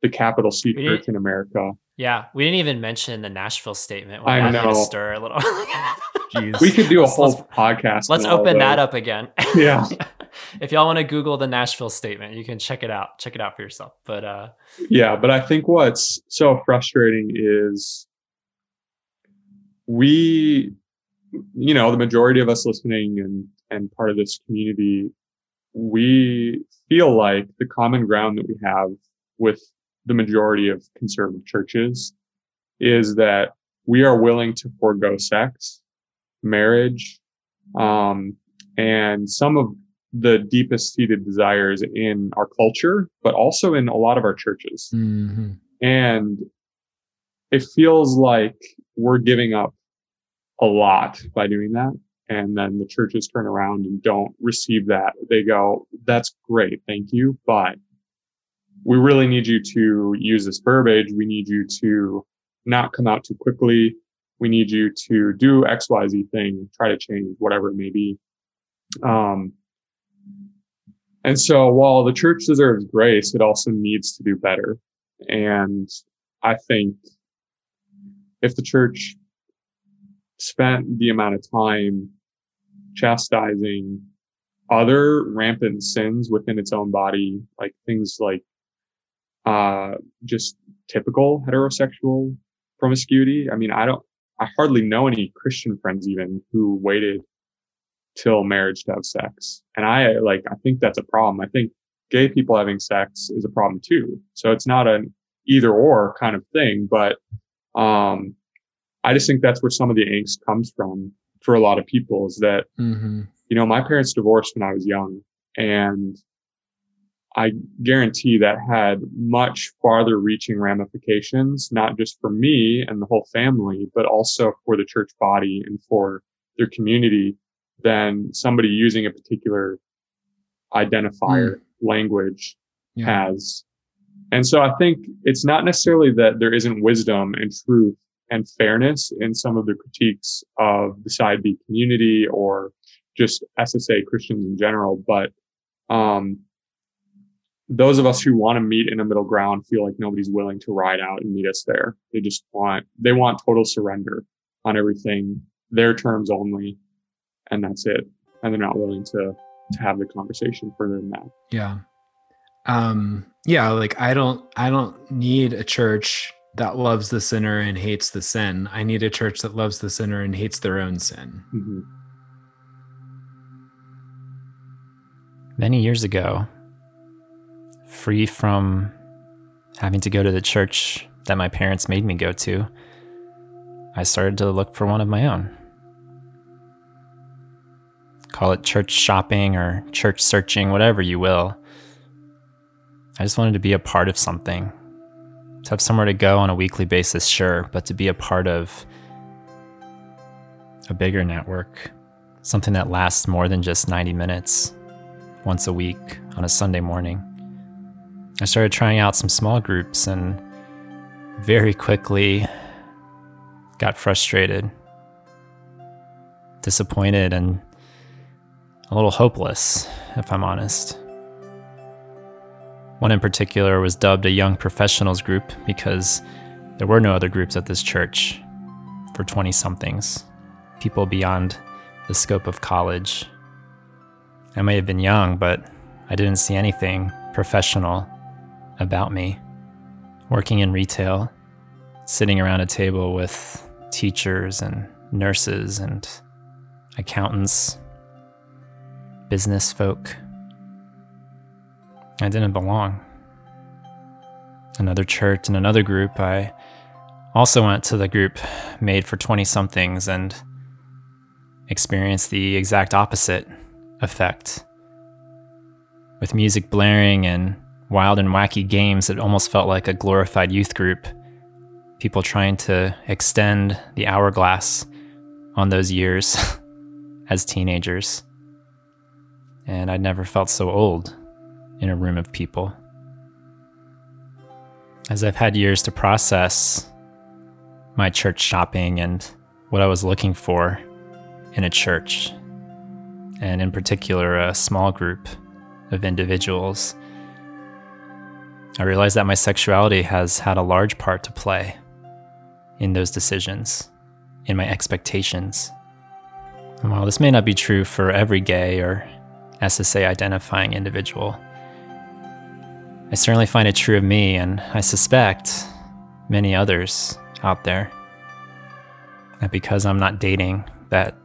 the capital c church in america. Yeah we didn't even mention the nashville statement i know. stir a little. Jeez. we could do a whole let's, podcast let's open that up again. Yeah if y'all want to Google the Nashville statement, you can check it out. Check it out for yourself. But uh, yeah, but I think what's so frustrating is we, you know, the majority of us listening and and part of this community, we feel like the common ground that we have with the majority of conservative churches is that we are willing to forego sex, marriage, um, and some of the deepest seated desires in our culture, but also in a lot of our churches. Mm-hmm. And it feels like we're giving up a lot by doing that. And then the churches turn around and don't receive that. They go, that's great. Thank you. But we really need you to use this verbiage. We need you to not come out too quickly. We need you to do XYZ thing, try to change whatever it may be. Um, and so while the church deserves grace, it also needs to do better. And I think if the church spent the amount of time chastising other rampant sins within its own body, like things like uh, just typical heterosexual promiscuity. I mean, I don't, I hardly know any Christian friends even who waited till marriage to have sex. And I like, I think that's a problem. I think gay people having sex is a problem too. So it's not an either or kind of thing, but, um, I just think that's where some of the angst comes from for a lot of people is that, mm-hmm. you know, my parents divorced when I was young and I guarantee that had much farther reaching ramifications, not just for me and the whole family, but also for the church body and for their community than somebody using a particular identifier language Yeah. has. And so I think it's not necessarily that there isn't wisdom and truth and fairness in some of the critiques of the side B community or just SSA Christians in general, but um, those of us who want to meet in a middle ground feel like nobody's willing to ride out and meet us there. They just want they want total surrender on everything, their terms only, and that's it. And they're not willing to to have the conversation further than that. Yeah. Um yeah, like I don't I don't need a church that loves the sinner and hates the sin. I need a church that loves the sinner and hates their own sin. Mhm. Many years ago, free from having to go to the church that my parents made me go to, I started to look for one of my own. Call it church shopping or church searching, whatever you will. I just wanted to be a part of something. To have somewhere to go on a weekly basis, sure, but to be a part of a bigger network, something that lasts more than just 90 minutes once a week on a Sunday morning. I started trying out some small groups and very quickly got frustrated, disappointed, and a little hopeless, if I'm honest. One in particular was dubbed a young professionals group because there were no other groups at this church for 20 somethings, people beyond the scope of college. I may have been young, but I didn't see anything professional about me. Working in retail, sitting around a table with teachers and nurses and accountants, business folk. I didn't belong. Another church and another group, I also went to the group made for 20 somethings and experienced the exact opposite effect. With music blaring and wild and wacky games, it almost felt like a glorified youth group. People trying to extend the hourglass on those years as teenagers. And I'd never felt so old in a room of people. As I've had years to process my church shopping and what I was looking for in a church, and in particular, a small group of individuals, I realized that my sexuality has had a large part to play in those decisions, in my expectations. And while this may not be true for every gay or SSA identifying individual, I certainly find it true of me, and I suspect many others out there. That because I'm not dating, that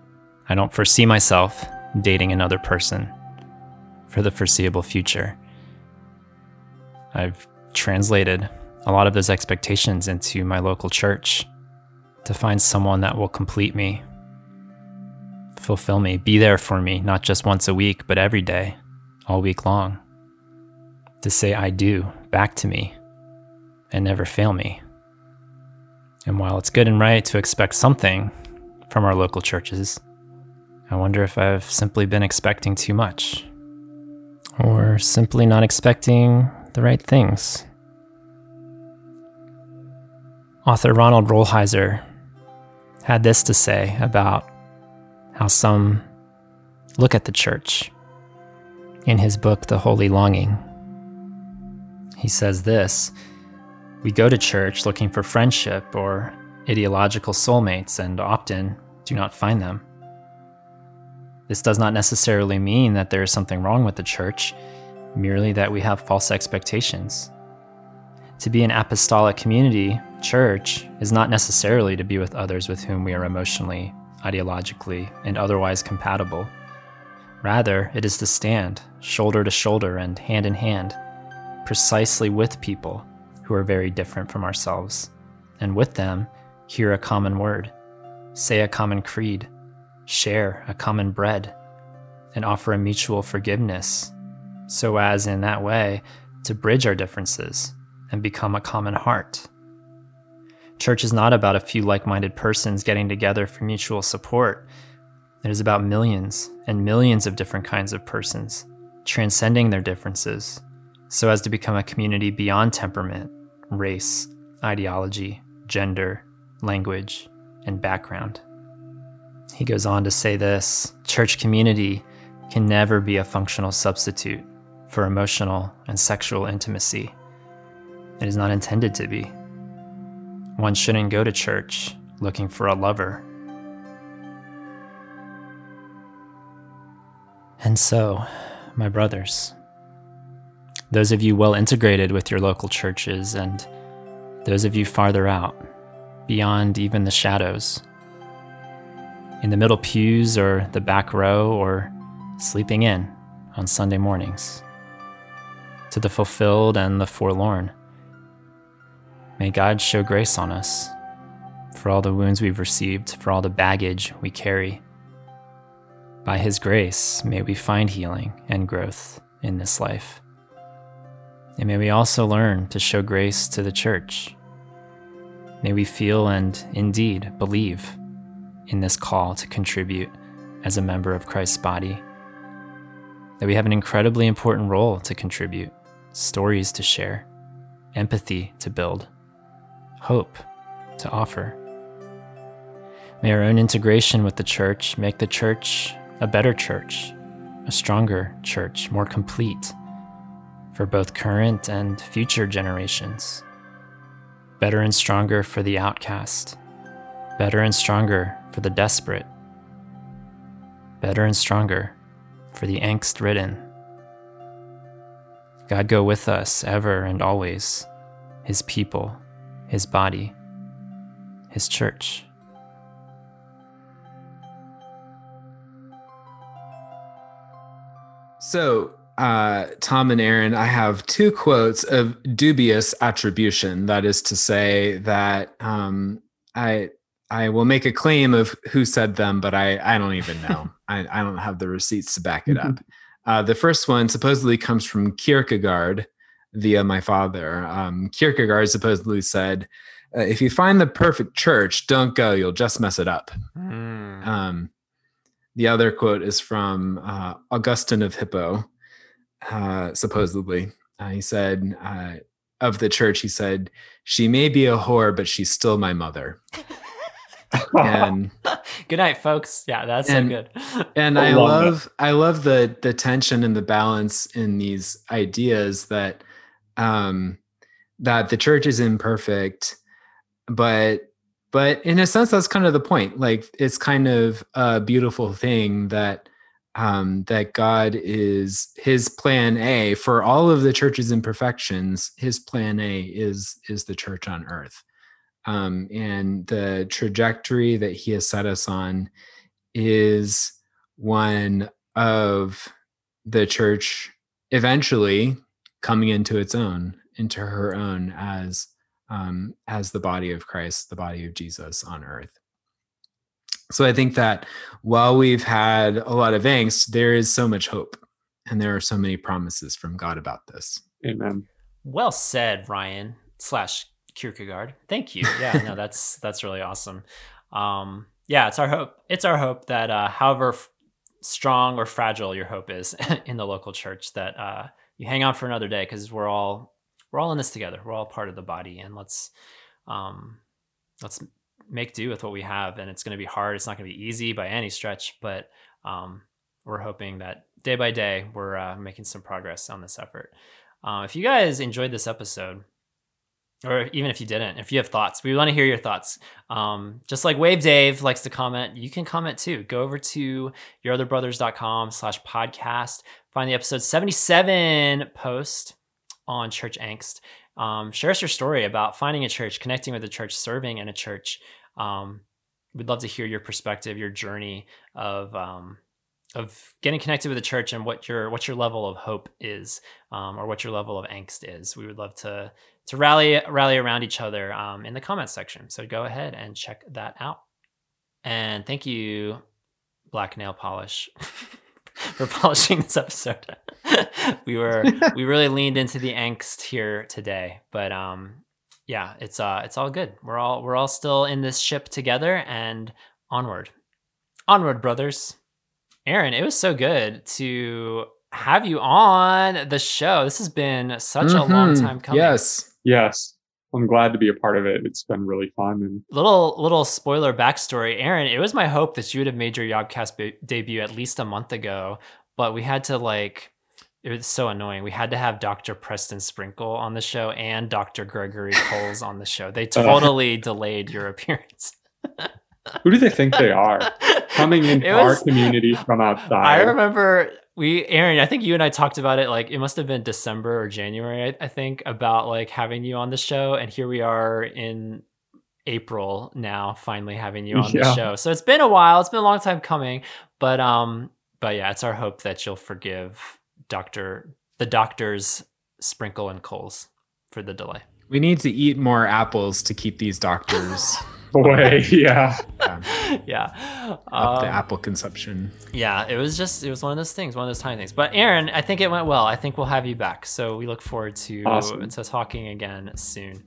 I don't foresee myself dating another person for the foreseeable future. I've translated a lot of those expectations into my local church to find someone that will complete me, fulfill me, be there for me, not just once a week, but every day, all week long. To say I do back to me and never fail me. And while it's good and right to expect something from our local churches, I wonder if I've simply been expecting too much. Or simply not expecting the right things. Author Ronald Rolheiser had this to say about how some look at the church in his book, The Holy Longing. He says this We go to church looking for friendship or ideological soulmates and often do not find them. This does not necessarily mean that there is something wrong with the church, merely that we have false expectations. To be an apostolic community, church, is not necessarily to be with others with whom we are emotionally, ideologically, and otherwise compatible. Rather, it is to stand shoulder to shoulder and hand in hand, precisely with people who are very different from ourselves, and with them, hear a common word, say a common creed, share a common bread, and offer a mutual forgiveness, so as in that way to bridge our differences and become a common heart. Church is not about a few like minded persons getting together for mutual support. It is about millions and millions of different kinds of persons, transcending their differences, so as to become a community beyond temperament, race, ideology, gender, language, and background. He goes on to say this church community can never be a functional substitute for emotional and sexual intimacy. It is not intended to be. One shouldn't go to church looking for a lover. And so, my brothers, those of you well integrated with your local churches, and those of you farther out, beyond even the shadows, in the middle pews or the back row or sleeping in on Sunday mornings, to the fulfilled and the forlorn. May God show grace on us for all the wounds we've received, for all the baggage we carry. By His grace, may we find healing and growth in this life. And may we also learn to show grace to the church. May we feel and indeed believe in this call to contribute as a member of Christ's body. That we have an incredibly important role to contribute, stories to share, empathy to build, hope to offer. May our own integration with the church make the church a better church, a stronger church, more complete for both current and future generations. Better and stronger for the outcast, better and stronger for the desperate, better and stronger for the angst ridden. God go with us ever and always, His people, His body, His church. So, uh, Tom and Aaron, I have two quotes of dubious attribution. That is to say that um, I I will make a claim of who said them, but I I don't even know. I, I don't have the receipts to back it up. Uh, the first one supposedly comes from Kierkegaard via my father. Um, Kierkegaard supposedly said, uh, "If you find the perfect church, don't go. You'll just mess it up." Mm. Um, the other quote is from uh, Augustine of Hippo, uh, supposedly. Uh, he said, uh, of the church, he said, She may be a whore, but she's still my mother. and good night, folks. Yeah, that's And- so good. and I I love love I love the the tension and the balance in these ideas that um that the church is imperfect, but but in a sense that's kind of the point. Like it's kind of a beautiful thing that um that God is his plan A for all of the church's imperfections, his plan A is is the church on earth. Um and the trajectory that he has set us on is one of the church eventually coming into its own, into her own as um, as the body of Christ, the body of Jesus on earth. So I think that while we've had a lot of angst, there is so much hope, and there are so many promises from God about this. Amen. Well said, Ryan slash Kierkegaard. Thank you. Yeah, no, that's that's really awesome. Um, yeah, it's our hope. It's our hope that uh, however f- strong or fragile your hope is in the local church, that uh, you hang on for another day because we're all we're all in this together. We're all part of the body, and let's um, let's make do with what we have. And it's going to be hard. It's not going to be easy by any stretch, but um, we're hoping that day by day we're uh, making some progress on this effort. Uh, if you guys enjoyed this episode, or even if you didn't, if you have thoughts, we want to hear your thoughts. Um, just like Wave Dave likes to comment, you can comment too. Go over to yourotherbrothers.com slash podcast, find the episode 77 post on church angst. Um, share us your story about finding a church, connecting with a church, serving in a church. Um, we'd love to hear your perspective, your journey of um, of getting connected with the church and what your what your level of hope is, um, or what your level of angst is. We would love to to rally rally around each other um, in the comments section. So go ahead and check that out. And thank you, Black Nail Polish, for polishing this episode. we were we really leaned into the angst here today, but um, yeah, it's uh it's all good. We're all we're all still in this ship together and onward. Onward, brothers. Aaron, it was so good to have you on the show. This has been such a long Mhm. time coming. Yes. Yes. I'm glad to be a part of it. It's been really fun and Little little spoiler backstory, Aaron. It was my hope that you would have made your Yobcast be- debut at least a month ago, but we had to like. It was so annoying. We had to have Dr. Preston Sprinkle on the show and Dr. Gregory Coles on the show. They uh, totally delayed your appearance. who do they think they are? Coming into It our was- community from outside. I remember we, Aaron. I think you and I talked about it. Like it must have been December or January. I, I think about like having you on the show, and here we are in April now, finally having you on the show. So it's been a while. It's been a long time coming, but um, but yeah, it's our hope that you'll forgive Doctor the doctors Sprinkle and Coles for the delay. We need to eat more apples to keep these doctors Boy, yeah. yeah. up the Um, apple consumption. Yeah, it was just it was one of those things, one of those tiny things. But Aaron, I think it went well. I think we'll have you back. So we look forward to Awesome. to talking again soon.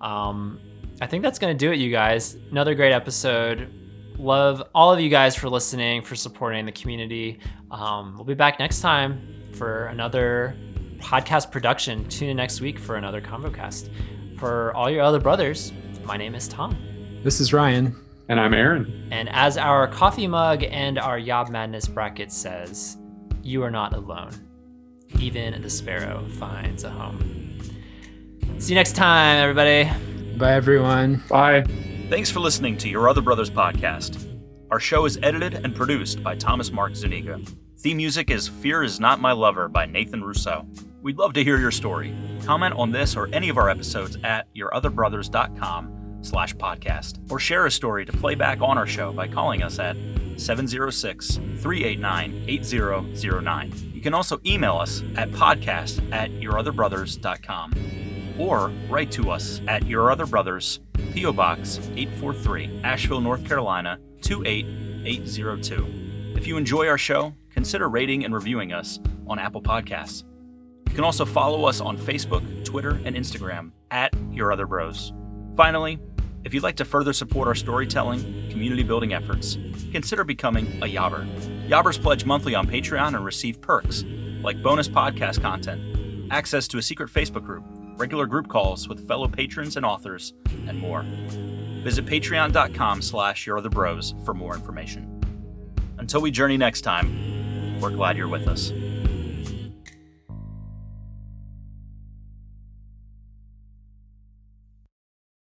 Um, I think that's gonna do it, you guys. Another great episode. Love all of you guys for listening, for supporting the community. Um, we'll be back next time for another podcast production. Tune in next week for another ConvoCast. For all your other brothers, my name is Tom. This is Ryan. And I'm Aaron. And as our coffee mug and our Yob Madness bracket says, you are not alone. Even the sparrow finds a home. See you next time, everybody. Bye, everyone. Bye. Thanks for listening to Your Other Brothers podcast. Our show is edited and produced by Thomas Mark Zuniga. Theme music is Fear Is Not My Lover by Nathan Rousseau. We'd love to hear your story. Comment on this or any of our episodes at yourotherbrothers.com slash podcast or share a story to play back on our show by calling us at 706-389-8009. You can also email us at podcast at yourotherbrothers.com or write to us at Your Other Brothers, P.O. Box 843, Asheville, North Carolina 28802. If you enjoy our show, consider rating and reviewing us on Apple Podcasts. You can also follow us on Facebook, Twitter, and Instagram at Your Other Bros. Finally, if you'd like to further support our storytelling, community building efforts, consider becoming a Yobber. Yobbers pledge monthly on Patreon and receive perks like bonus podcast content, access to a secret Facebook group, regular group calls with fellow patrons and authors, and more. Visit patreon.com slash your other bros for more information. Until we journey next time, we're glad you're with us.